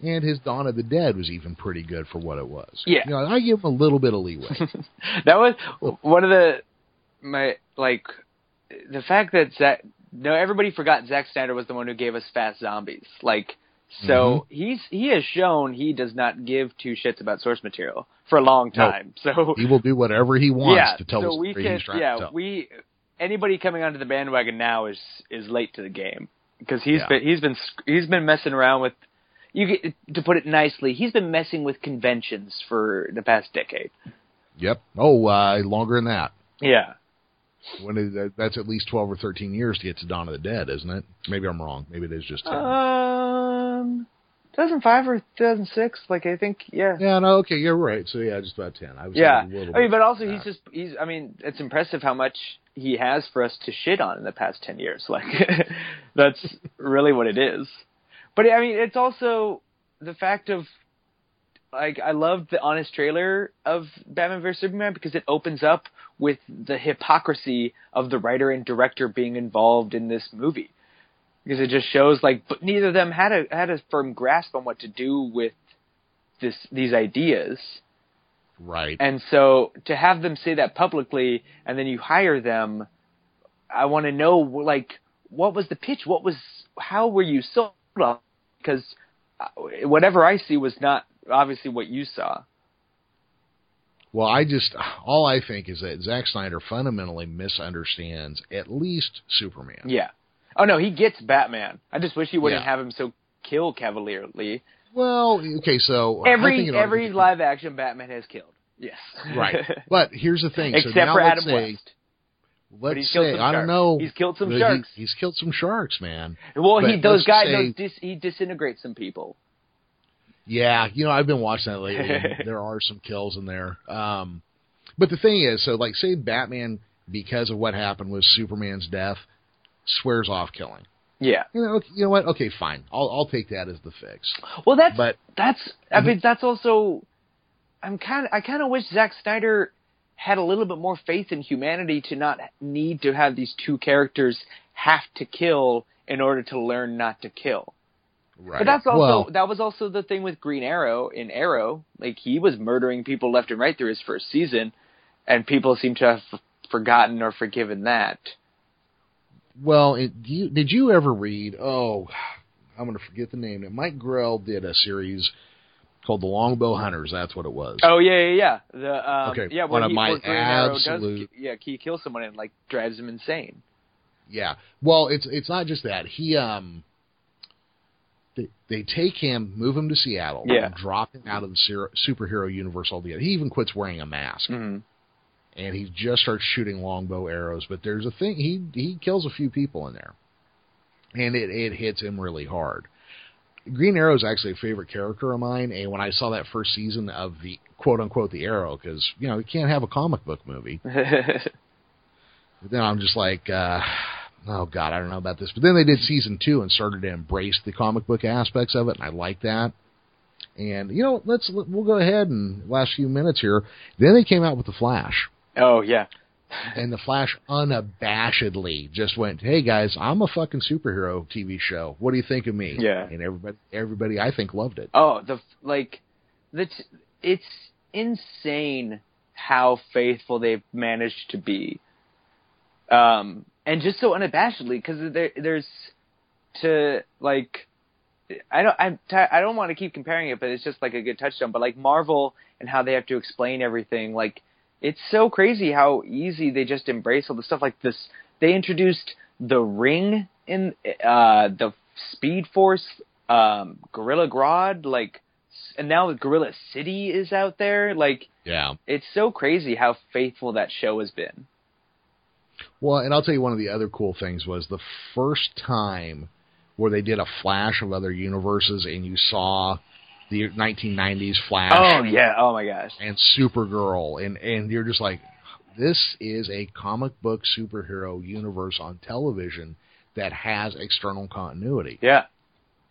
And his Dawn of the Dead was even pretty good for what it was. Yeah. You know, I give him a little bit of leeway. that was one of the my like the fact that Zack. No, everybody forgot Zack Snyder was the one who gave us Fast Zombies. Like, so he's he has shown he does not give two shits about source material for a long No. time. So he will do whatever he wants yeah, to tell so the we story can he's trying yeah to tell. we anybody coming onto the bandwagon now is is late to the game because he's Yeah. been he's been he's been messing around with you get, to put it nicely he's been messing with conventions for the past decade. Yep. Oh, uh, longer than that. Yeah. When is that, that's at least 12 or 13 years to get to Dawn of the Dead, isn't it? Maybe I'm wrong. Maybe it is just 10. Um, 2005 or 2006, like I think, yeah. yeah, no, okay, you're right. So yeah, just about 10. I was Yeah, a little I mean, but also he's just he's. I mean, it's impressive how much he has for us to shit on in the past ten years. Like, that's really what it is. But I mean, it's also the fact of like I love the honest trailer of Batman vs Superman because it opens up with the hypocrisy of the writer and director being involved in this movie because it just shows like but neither of them had a had a firm grasp on what to do with this these ideas. right. And so to have them say that publicly and then you hire them, I want to know like what was the pitch? What was how were you sold on? Because uh, whatever I see was not obviously what you saw. Well, I just all I think is that Zack Snyder fundamentally misunderstands at least Superman. Yeah. Oh no, he gets Batman. I just wish he wouldn't Yeah. have him so kill cavalierly. Well, okay, so Every every live action Batman has killed. Yes. right. But here's the thing. so Except now for let's Adam say, West. Let's say I don't know. He's killed some but he- sharks. he's killed some sharks, man. Well, he those guys say- those dis, he disintegrates some people. Yeah, you know, I've been watching that lately. there are some kills in there. Um, but the thing is, so like, say Batman, because of what happened with Superman's death, swears off killing. Yeah. You know, okay, you know what? Okay, fine. I'll I'll take that as the fix. Well, that's But that's I Mhm. mean that's also I'm kind of I kind of wish Zack Snyder had a little bit more faith in humanity to not need to have these two characters have to kill in order to learn not to kill. Right. But that's also well, that was also the thing with Green Arrow in Arrow. Like he was murdering people left and right through his first season, and people seem to have forgotten or forgiven that. well. It, do you, did you ever read? Oh, I'm going to forget the name. Mike Grell did a series called The Longbow Hunters. That's what it was. Oh yeah, yeah, yeah. The um, Okay, yeah, one of he, my where Green Arrow absolute- does, yeah, he kills someone and like drives him insane. Yeah. Well, it's it's not just that. He um they, they take him, move him to Seattle, Yeah. and drop him out of the ser- superhero universe altogether. He even quits wearing a mask, hmm and he just starts shooting longbow arrows. But there's a thing he he kills a few people in there, and it it hits him really hard. Green Arrow is actually a favorite character of mine, and when I saw that first season of the quote unquote the Arrow, because you know you can't have a comic book movie, but then I'm just like, uh, oh god, I don't know about this. But then they did season two and started to embrace the comic book aspects of it, and I like that. And you know, let's we'll go ahead and last few minutes here. Then they came out with the Flash, oh yeah, and the Flash unabashedly just went, "Hey guys, I'm a fucking superhero TV show. What do you think of me?" Yeah. and everybody, everybody, I think loved it. Oh, the like, the t- it's insane how faithful they've managed to be, um, and just so unabashedly because there, there's to like, I don't I'm t- I don't want to keep comparing it, but it's just like a good touchstone. But like Marvel and how they have to explain everything, like it's so crazy how easy they just embrace all the stuff like this. They introduced the Ring in uh, the Speed Force, um, Gorilla Grodd, like, and now Gorilla City is out there. Like, Yeah. it's so crazy how faithful that show has been. Well, and I'll tell you one of the other cool things was the first time where they did a flash of other universes and you saw the 1990s Flash Oh yeah! Oh my gosh! and Supergirl and and you're just like this is a comic book superhero universe on television that has external continuity. Yeah.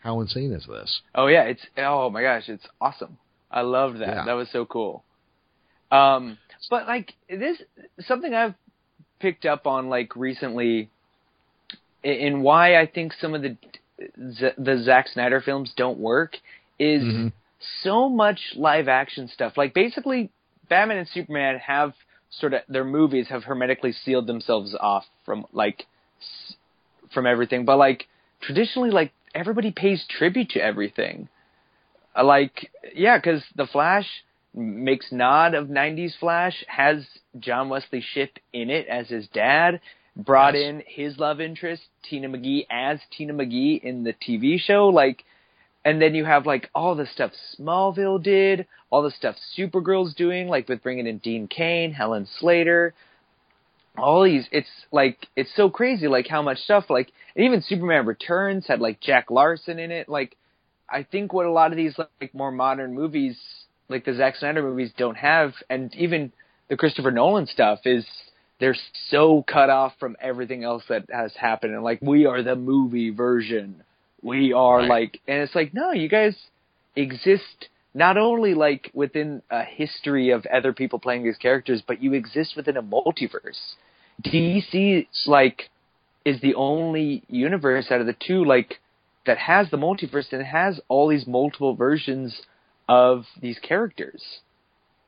How insane is this? Oh yeah! It's oh my gosh! It's awesome. I loved that. Yeah. That was so cool. Um, but like this, something I've picked up on like recently, and why I think some of the the Zack Snyder films don't work is Mhm. so much live action stuff. Like basically, Batman and Superman have sort of their movies have hermetically sealed themselves off from like from everything. But like traditionally, like everybody pays tribute to everything. Uh, like yeah, because the Flash makes nod of '90s Flash has John Wesley Shipp in it as his dad. Brought Yes. in his love interest Tina McGee as Tina McGee in the TV show. Like and then you have like all the stuff Smallville did, all the stuff Supergirl's doing, like with bringing in Dean Cain, Helen Slater, all these. It's like it's so crazy, like how much stuff. Like and even Superman Returns had like Jack Larson in it. Like I think what a lot of these like more modern movies, like the Zack Snyder movies, don't have, and even the Christopher Nolan stuff is they're so cut off from everything else that has happened, and like we are the movie version we are Right. like and it's like no you guys exist not only like within a history of other people playing these characters but you exist within a multiverse dc like is the only universe out of the two like that has the multiverse and has all these multiple versions of these characters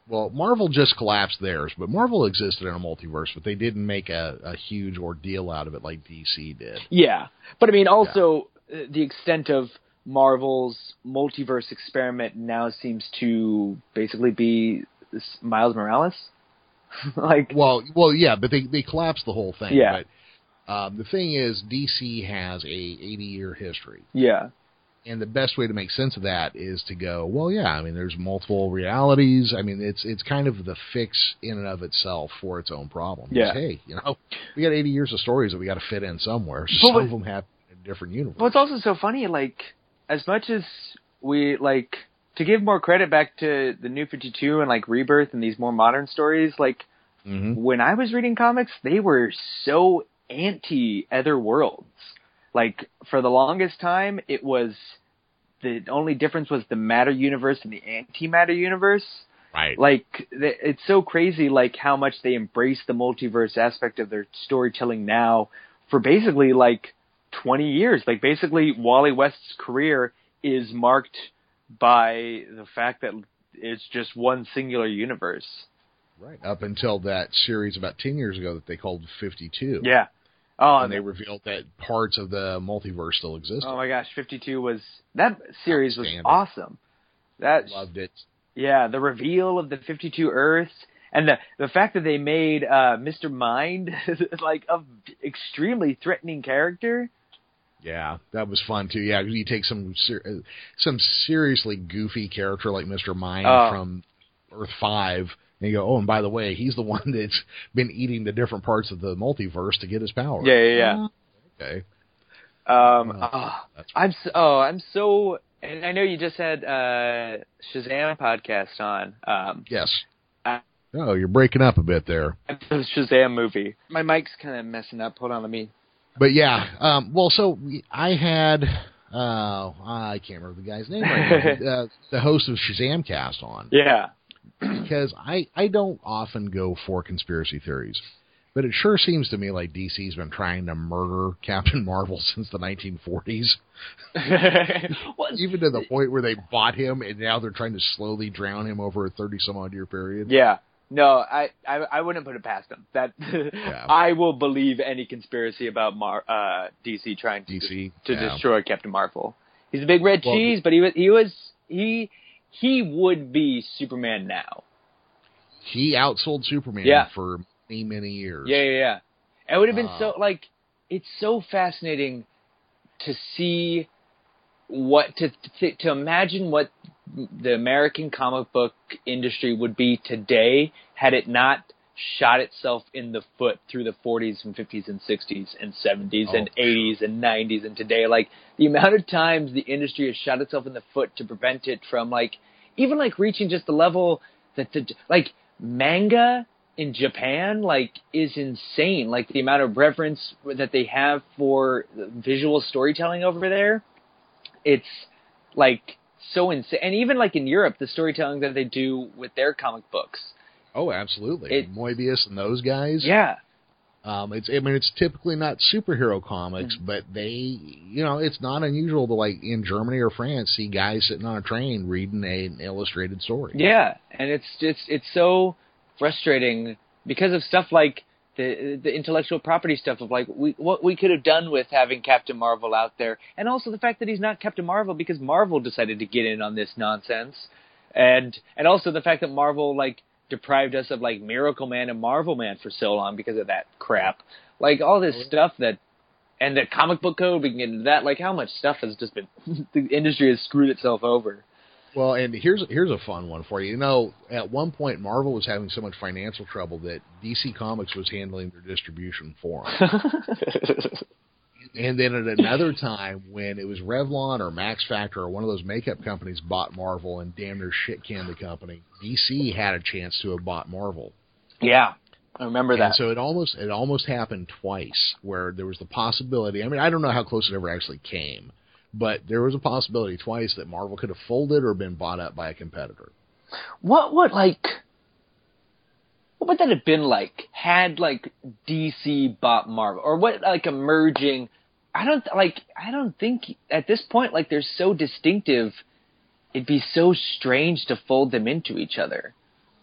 Well, Marvel just collapsed theirs, but Marvel existed in a multiverse, but they didn't make a, a huge ordeal out of it like DC did. Yeah, but I mean, also uh the extent of Marvel's multiverse experiment now seems to basically be Miles Morales. like, Well, well, yeah, but they they collapsed the whole thing. Yeah. But um, the thing is, DC has a 80 year history, yeah, and the best way to make sense of that is to go, well, yeah, I mean, there's multiple realities. I mean, it's it's kind of the fix in and of itself for its own problem. Yeah. Hey, you know, we got 80 years of stories that we got to fit in somewhere. So some of them have a different universe. Well, it's also so funny. Like, as much as we like to give more credit back to the New Fifty Two and like Rebirth and these more modern stories, like hmm when I was reading comics, they were so anti Other Worlds. Like for the longest time, it was the only difference was the matter universe and the antimatter universe. Right. Like it's so crazy, like how much they embrace the multiverse aspect of their storytelling now for basically like 20 years. Like basically, Wally West's career is marked by the fact that it's just one singular universe. Right. Up until that series about 10 years ago that they called 52. Yeah. Oh, And they revealed that parts of the multiverse still existed. oh my gosh, 52 was that series was awesome. That Loved it. yeah, the reveal of the 52 Earths and the the fact that they made uh Mr. Mind like a extremely threatening character. Yeah, that was fun too. Yeah, you take some ser- some seriously goofy character like Mr. Mind Oh. from Earth Five, and you go, oh, and by the way, he's the one that's been eating the different parts of the multiverse to get his power. Yeah, yeah, yeah. Okay. Um, Oh, oh, I'm so, oh, I'm so, and I know you just had uh, Shazam podcast on. Um, Yes. Uh, oh, you're breaking up a bit there. the Shazam movie. My mic's kind of messing up. Hold on, let me. But yeah, um, well, so we- I had, uh, I can't remember the guy's name right now, uh, the host of Shazam Cast on. Yeah. Because I I don't often go for conspiracy theories, but it sure seems to me like DC's been trying to murder Captain Marvel since the 1940s, well, even to the point where they bought him and now they're trying to slowly drown him over a 30 some odd year period. yeah. No, I, I I wouldn't put it past them. That Yeah. I will believe any conspiracy about Mar, uh, DC trying to DC to yeah. destroy Captain Marvel. He's a big red Well, cheese, but he was he was he he would be Superman now. He outsold Superman Yeah. for many many years. Yeah, yeah, yeah. It would have been Uh, so like it's so fascinating to see what to to, to imagine what the American comic book industry would be today had it not shot itself in the foot through the 40s and 50s and 60s and 70s and Oh, 80s and 90s and today. Like the amount of times the industry has shot itself in the foot to prevent it from like even like reaching just the level that the like manga in Japan like is insane. Like the amount of reverence that they have for visual storytelling over there it's like so insane. And even like in Europe the storytelling that they do with their comic books Oh, absolutely. It- Moebius and those guys. yeah Um, it's I mean it's typically not superhero comics, Mm-hmm. but they you know it's not unusual to like in Germany or France see guys sitting on a train reading a, an illustrated story. Yeah, and it's it's it's so frustrating because of stuff like the the intellectual property stuff of like we what we could have done with having Captain Marvel out there, and also the fact that he's not Captain Marvel because Marvel decided to get in on this nonsense, and and also the fact that Marvel like deprived us of like Miracle Man and Marvel Man for so long because of that crap, like all this stuff that. And the comic book code, we can get into that. Like, how much stuff has just been, the industry has screwed itself over. Well, and here's here's a fun one for you. You know, at one point Marvel was having so much financial trouble that DC Comics was handling their distribution for them. and then at another time when it was Revlon or Max Factor or one of those makeup companies bought Marvel and damn near shit canned the company, DC had a chance to have bought Marvel. Yeah, I remember And that. so it almost it almost happened twice where there was the possibility. I mean, I don't know how close it ever actually came, but there was a possibility twice that Marvel could have folded or been bought up by a competitor. what would like what would that have been like had like DC bought Marvel or what like emerging I don't like I don't think at this point like they're so distinctive it'd be so strange to fold them into each other.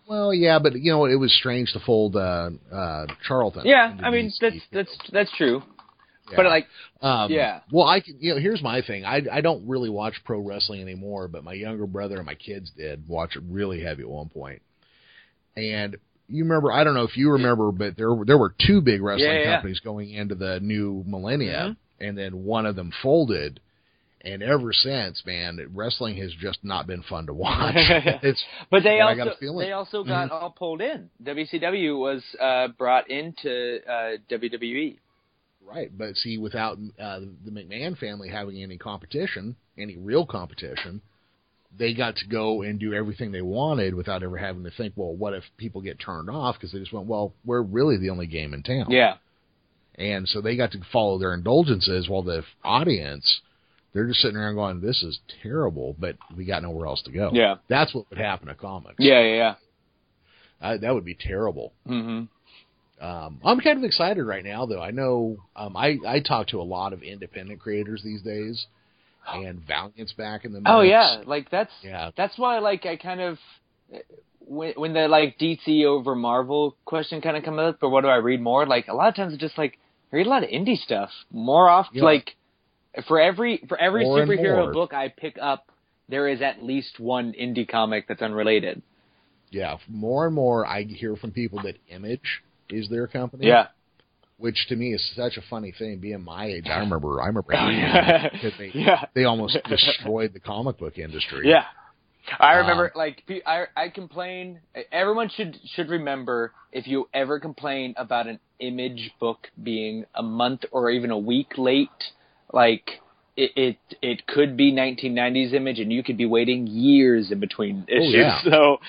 Well, yeah, but you know it was strange to fold uh, uh, Charlton. Yeah, I mean DC. that's that's that's true. Yeah. But like Um, Yeah. Well, I can, you know, here's my thing. I I don't really watch pro wrestling anymore, but my younger brother and my kids did watch it really heavy at one point. And you remember, I don't know if you remember, but there were, there were two big wrestling Yeah, yeah. companies going into the new millennia, Mhm. and then one of them folded. And ever since, man, wrestling has just not been fun to watch. it's But they And I got also they also got all pulled in. WCW was uh, brought into uh, WWE. right, but see, without uh, the McMahon family having any competition, any real competition, they got to go and do everything they wanted without ever having to think, well, what if people get turned off? Because they just went, well, we're really the only game in town. Yeah. And so they got to follow their indulgences while the audience, they're just sitting around going, this is terrible, but we got nowhere else to go. Yeah. That's what would happen to comics. Yeah, yeah, yeah. Uh, that would be terrible. hmm Um, I'm kind of excited right now, though. I know um, I, I talk to a lot of independent creators these days, Oh. and Valiant's back in the oh, mix. Oh yeah, like that's Yeah. that's why like I kind of when when the like DC over Marvel question kind of comes up, or what do I read more? Like a lot of times it's just like I read a lot of indie stuff. More often, Yeah. like for every for every More superhero book I pick up, there is at least one indie comic that's unrelated. Yeah, more and more I hear from people that Image is their company. Yeah. Which to me is such a funny thing. Being my age, I remember I remember Oh, yeah. they Yeah. they almost destroyed the comic book industry. Yeah. I Um, remember, like, I I complain. Everyone should should remember if you ever complain about an image book being a month or even a week late, like it it, it could be 1990s image, and you could be waiting years in between issues. yeah. So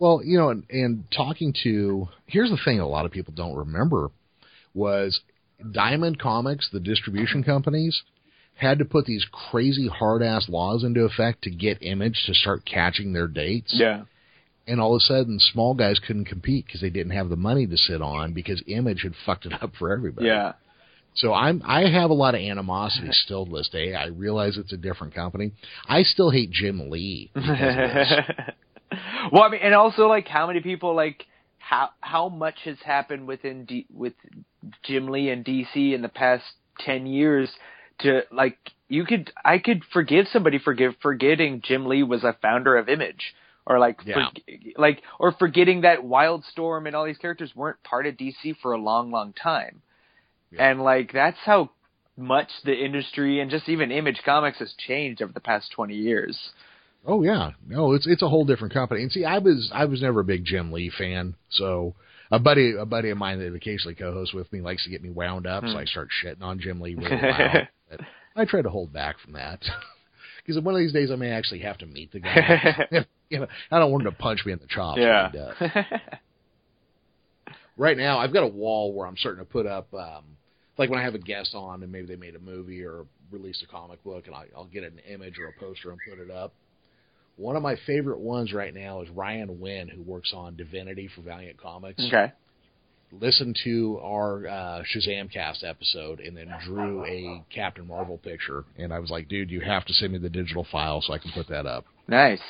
Well, you know, and, and talking to here's the thing: a lot of people don't remember was Diamond Comics, the distribution companies, had to put these crazy hard ass laws into effect to get Image to start catching their dates. yeah, And all of a sudden, small guys couldn't compete because they didn't have the money to sit on because Image had fucked it up for everybody. yeah, So I'm I have a lot of animosity still to this day. I realize it's a different company. I still hate Jim Lee. because of this. well, I mean, and also like how many people like how how much has happened within D, with Jim Lee and DC in the past ten years to like you could I could forgive somebody forgive forgetting Jim Lee was a founder of Image or like Yeah. for, like or forgetting that Wildstorm and all these characters weren't part of DC for a long long time. Yeah. And like that's how much the industry and just even Image Comics has changed over the past 20 years. Oh yeah, no, it's it's a whole different company. And see, I was I was never a big Jim Lee fan. So a buddy a buddy of mine that occasionally co-hosts with me likes to get me wound up, so Hmm. I start shitting on Jim Lee really loud. I try to hold back from that because one of these days I may actually have to meet the guy. you know, I don't want him to punch me in the chops. does. right now I've got a wall where I'm starting to put up um like when I have a guest on and maybe they made a movie or released a comic book and I, I'll get an image or a poster and put it up. One of my favorite ones right now is Ryan Winn, who works on Divinity for Valiant Comics. okay. Listened to our uh, Shazam cast episode and then drew a Captain Marvel picture. And I was like, dude, you have to send me the digital file so I can put that up. Nice.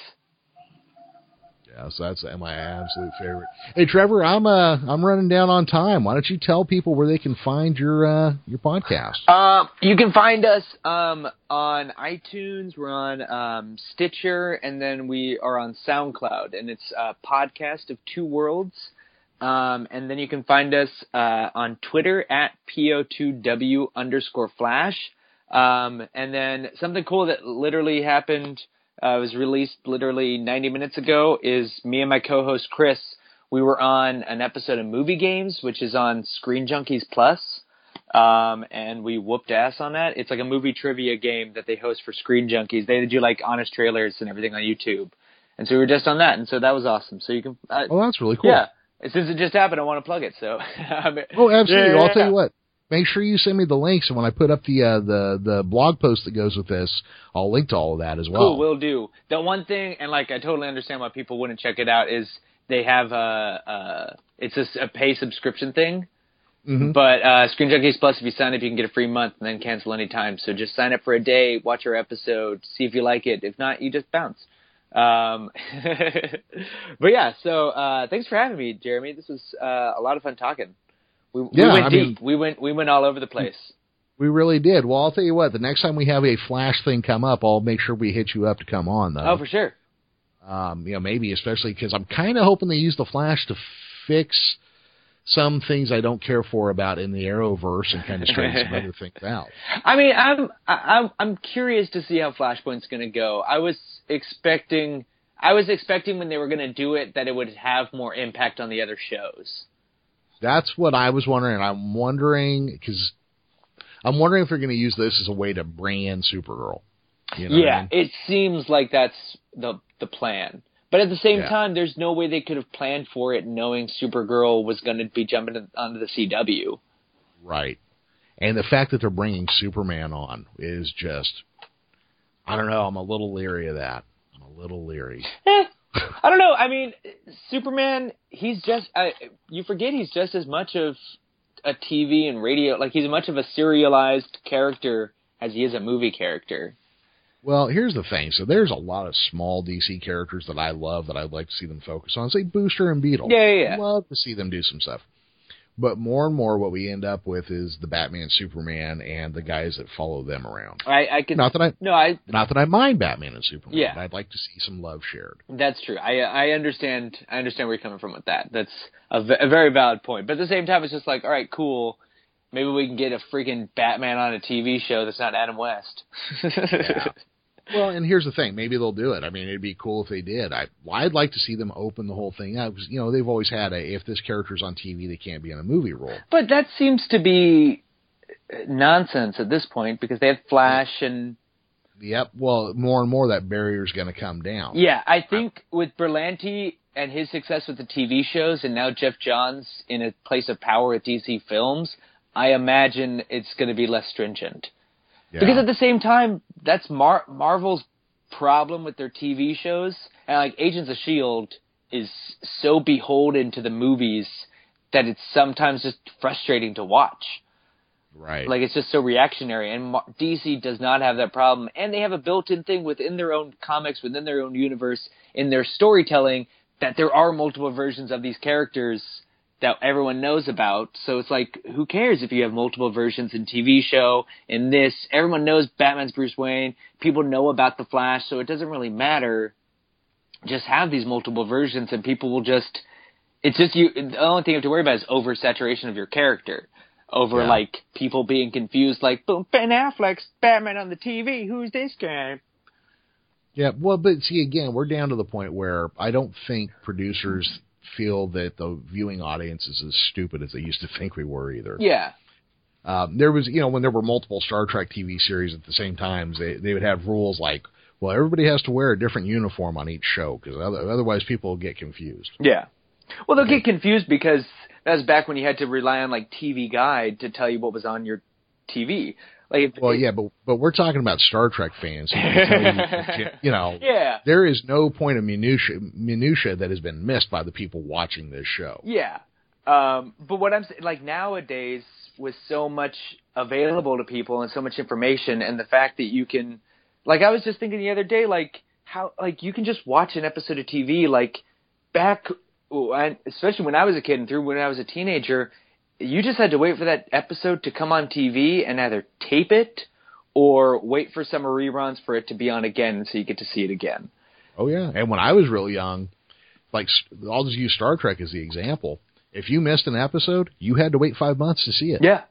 Yeah, so that's my absolute favorite. Hey, Trevor, I'm uh I'm running down on time. Why don't you tell people where they can find your uh your podcast? Um, you can find us um, on iTunes. We're on um, Stitcher, and then we are on SoundCloud, and it's a podcast of two worlds. Um, and then you can find us uh, on Twitter at po2w underscore flash. Um, and then something cool that literally happened uh, was released literally 90 minutes ago is me and my co-host Chris. We were on an episode of Movie Games, which is on Screen Junkies Plus um, and we whooped ass on that. It's like a movie trivia game that they host for Screen Junkies. They do like honest trailers and everything on YouTube, and so we were just on that, and so that was awesome. So you can, uh, Oh, that's really cool. yeah. Since it just happened, I want to plug it. So, Oh, absolutely. Yeah, I'll yeah, tell you what. Make sure you send me the links, and when I put up the uh, the the blog post that goes with this, I'll link to all of that as well. Cool, will do. The one thing, and like I totally understand why people wouldn't check it out, is they have a, a it's a pay subscription thing. Mhm. But uh, Screen Junkies Plus, if you sign up, you can get a free month and then cancel anytime. So just sign up for a day, watch our episode, see if you like it. If not, you just bounce. Um, but yeah, so uh, thanks for having me, Jeremy. This was uh, a lot of fun talking. We, Yeah, we went I deep. mean- we went we went all over the place. We really did. Well, I'll tell you what. The next time we have a Flash thing come up, I'll make sure we hit you up to come on, though. Oh, for sure. Um, you know, maybe especially because I'm kind of hoping they use the Flash to fix some things I don't care for about in the Arrowverse and kind of straighten some other things out. I mean, I'm I'm I'm curious to see how Flashpoint's going to go. I was expecting I was expecting when they were going to do it that it would have more impact on the other shows. That's what I was wondering. I'm wondering because I'm wondering if they're going to use this as a way to bring in Supergirl. You know yeah, I mean? it seems like that's the the plan. But at the same Yeah. time, there's no way they could have planned for it knowing Supergirl was going to be jumping onto the CW. right. And the fact that they're bringing Superman on is just, I don't know. I'm a little leery of that. I'm a little leery. Eh, I don't know. I mean, Superman, he's just, I, you forget he's just as much of a TV and radio, like he's as much of a serialized character as he is a movie character. Well, here's the thing. So there's a lot of small DC characters that I love that I'd like to see them focus on. Say Booster and Beetle. Yeah, yeah, yeah. Love to see them do some stuff. But more and more, what we end up with is the Batman, Superman, and the guys that follow them around. I, I can, Not that I, no, I, not that I mind Batman and Superman. Yeah. but I'd like to see some love shared. That's true. I I understand. I understand where you're coming from with that. That's a, very valid point. But at the same time, it's just like, all right, cool. Maybe we can get a freaking Batman on a TV show that's not Adam West. Yeah. Well, and here's the thing. Maybe they'll do it. I mean, it'd be cool if they did. I, I'd like to see them open the whole thing up because you know they've always had a if this character's on TV, they can't be in a movie role. But that seems to be nonsense at this point because they have Flash and Yep. Well, more and more that barrier's going to come down. yeah, I think with Berlanti and his success with the TV shows and now Geoff Johns in a place of power at DC Films, I imagine it's going to be less stringent. Yeah. Because at the same time, that's Mar- Marvel's problem with their TV shows. And like Agents of Shield is so beholden to the movies that it's sometimes just frustrating to watch. right. Like it's just so reactionary, and DC does not have that problem, and they have a built-in thing within their own comics, within their own universe, in their storytelling that there are multiple versions of these characters that everyone knows about. So it's like, who cares if you have multiple versions in TV show, in this? Everyone knows Batman's Bruce Wayne. People know about the Flash, so it doesn't really matter. Just have these multiple versions, and people will just. It's just you. The only thing you have to worry about is oversaturation of your character over Yeah. like people being confused, like, boom, Ben Affleck's Batman on the TV. Who's this guy? Yeah, well, but see, again, we're down to the point where I don't think producers feel that the viewing audience is as stupid as they used to think we were either. Yeah, Um, there was, you know, when there were multiple Star Trek TV series at the same time, they they would have rules like, well, everybody has to wear a different uniform on each show because otherwise people will get confused. yeah. Well, they'll get confused because that was back when you had to rely on like TV Guide to tell you what was on your TV. Like, Well, yeah, but but we're talking about Star Trek fans. Who can tell you, you know, yeah, there is no point of minutia minutia that has been missed by the people watching this show. Yeah. Um, but what I'm saying, like nowadays, with so much available to people and so much information, and the fact that you can, like, I was just thinking the other day, like how, like, you can just watch an episode of TV, like back, and especially when I was a kid and through when I was a teenager, you just had to wait for that episode to come on TV and either tape it or wait for summer reruns for it to be on again so you get to see it again. Oh yeah, and when I was real young, like I'll just use Star Trek as the example. If you missed an episode, you had to wait five months to see it, Yeah.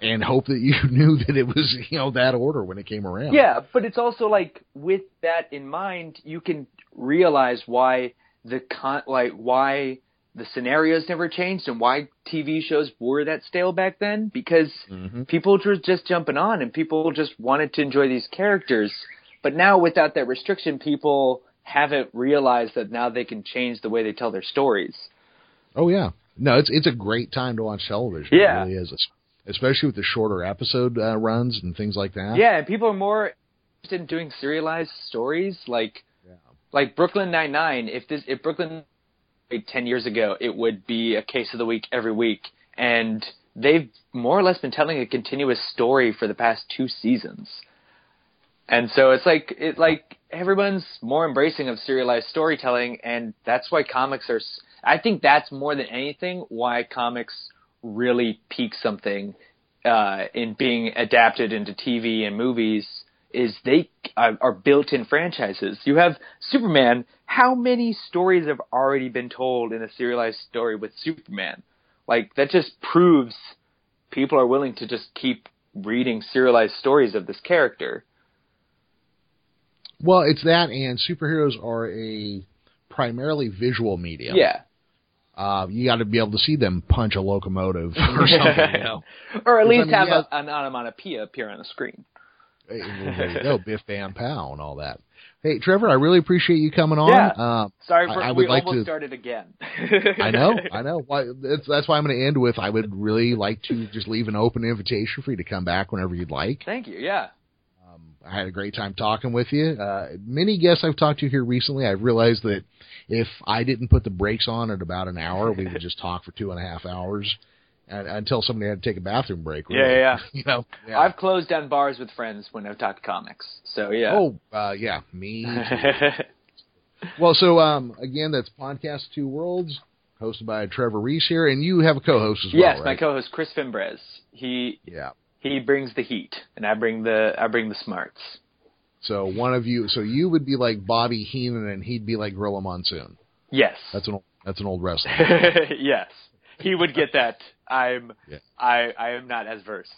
and hope that you knew that it was you know that order when it came around. Yeah, but it's also like with that in mind, you can realize why the con like why the scenarios never changed and why TV shows were that stale back then because Mhm. people were just jumping on and people just wanted to enjoy these characters. But now without that restriction, people haven't realized that now they can change the way they tell their stories. Oh yeah. No, it's it's a great time to watch television. Yeah. It really is, especially with the shorter episode uh, runs and things like that. Yeah, and people are more interested in doing serialized stories like Yeah. like Brooklyn Nine Nine. If this if Brooklyn ten years ago, it would be a case of the week every week, and they've more or less been telling a continuous story for the past two seasons. And so it's like it like everyone's more embracing of serialized storytelling, and that's why comics are. I think that's more than anything why comics really peak something uh, in being adapted into TV and movies is they are, are built-in franchises. You have Superman. How many stories have already been told in a serialized story with Superman? Like that just proves people are willing to just keep reading serialized stories of this character. Well, it's that, and superheroes are a primarily visual medium. Yeah. Uh, you got to be able to see them punch a locomotive or something, you know. or at Because, I least mean, have yeah. a, an onomatopoeia appear on the screen. Hey, well, there you go, Biff Bam Pow and all that. Hey, Trevor, I really appreciate you coming on. Yeah. Uh, Sorry I- for I would we like almost to- started again. I know, I know. Why, that's, that's why I'm going to end with I would really like to just leave an open invitation for you to come back whenever you'd like. Thank you. Yeah. Um, I had a great time talking with you. Uh, many guests I've talked to here recently, I've realized that if I didn't put the brakes on at about an hour, we would just talk for two and a half hours and, until somebody had to take a bathroom break. Yeah, really. yeah, yeah. you know, yeah. I've closed down bars with friends when I've talked comics. So yeah. Oh, uh, yeah, me. well, so um, again, that's podcast Two Worlds, hosted by Trevor Reese here, and you have a co-host as well. yes, well, my co-host Chris Fimbres. He yeah. he brings the heat, and I bring the I bring the smarts. So one of you, so you would be like Bobby Heenan, and he'd be like Gorilla Monsoon. Yes. That's an old, that's an old wrestler. yes. He would get that. I'm Yeah. I I am not as versed.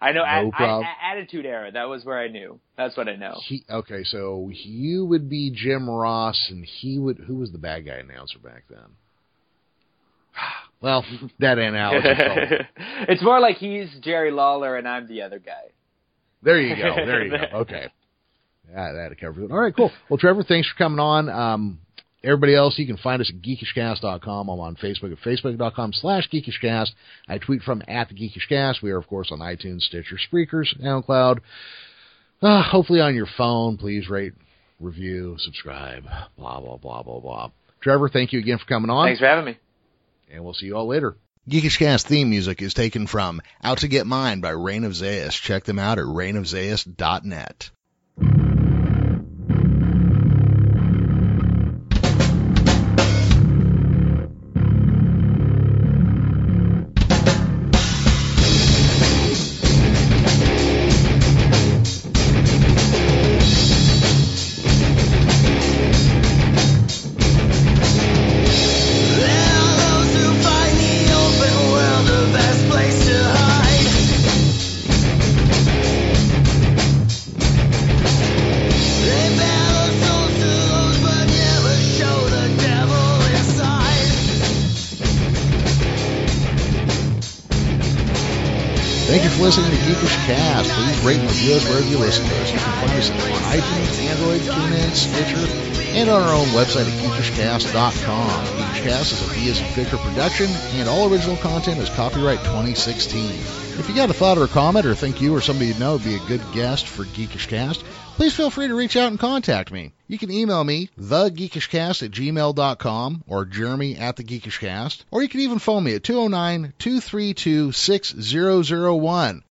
I know No at. I, Attitude Era. That was where I knew. That's what I know. He okay, so you would be Jim Ross, and he would. Who was the bad guy announcer back then? Well, that analogy. it's more like he's Jerry Lawler and I'm the other guy. There you go. There you go. Okay. Yeah, that covers it. All right, cool. Well, Trevor, thanks for coming on. Um, everybody else, you can find us at geekishcast.com. I'm on Facebook at facebook.com slash geekishcast. I tweet from at the geekishcast. We are, of course, on iTunes, Stitcher, Spreakers, SoundCloud. Uh, hopefully on your phone. Please rate, review, subscribe, blah, blah, blah, blah, blah. Trevor, thank you again for coming on, Thanks for having me. and we'll see you all later. Geekishcast theme music is taken from Out to Get Mine by Reign of Zeus. Check them out at reignofzeus.net. wherever you listen to us. You can find us on iTunes, Android, TuneIn, Stitcher, and on our own website at geekishcast.com. Geekishcast is a as in production, and all original content is copyright 2016. If you got a thought or a comment, or think you or somebody you know would be a good guest for Geekish Cast, please feel free to reach out and contact me. You can email me, thegeekishcast at gmail.com, or jeremy at thegeekishcast, or you can even phone me at 209 232 6001.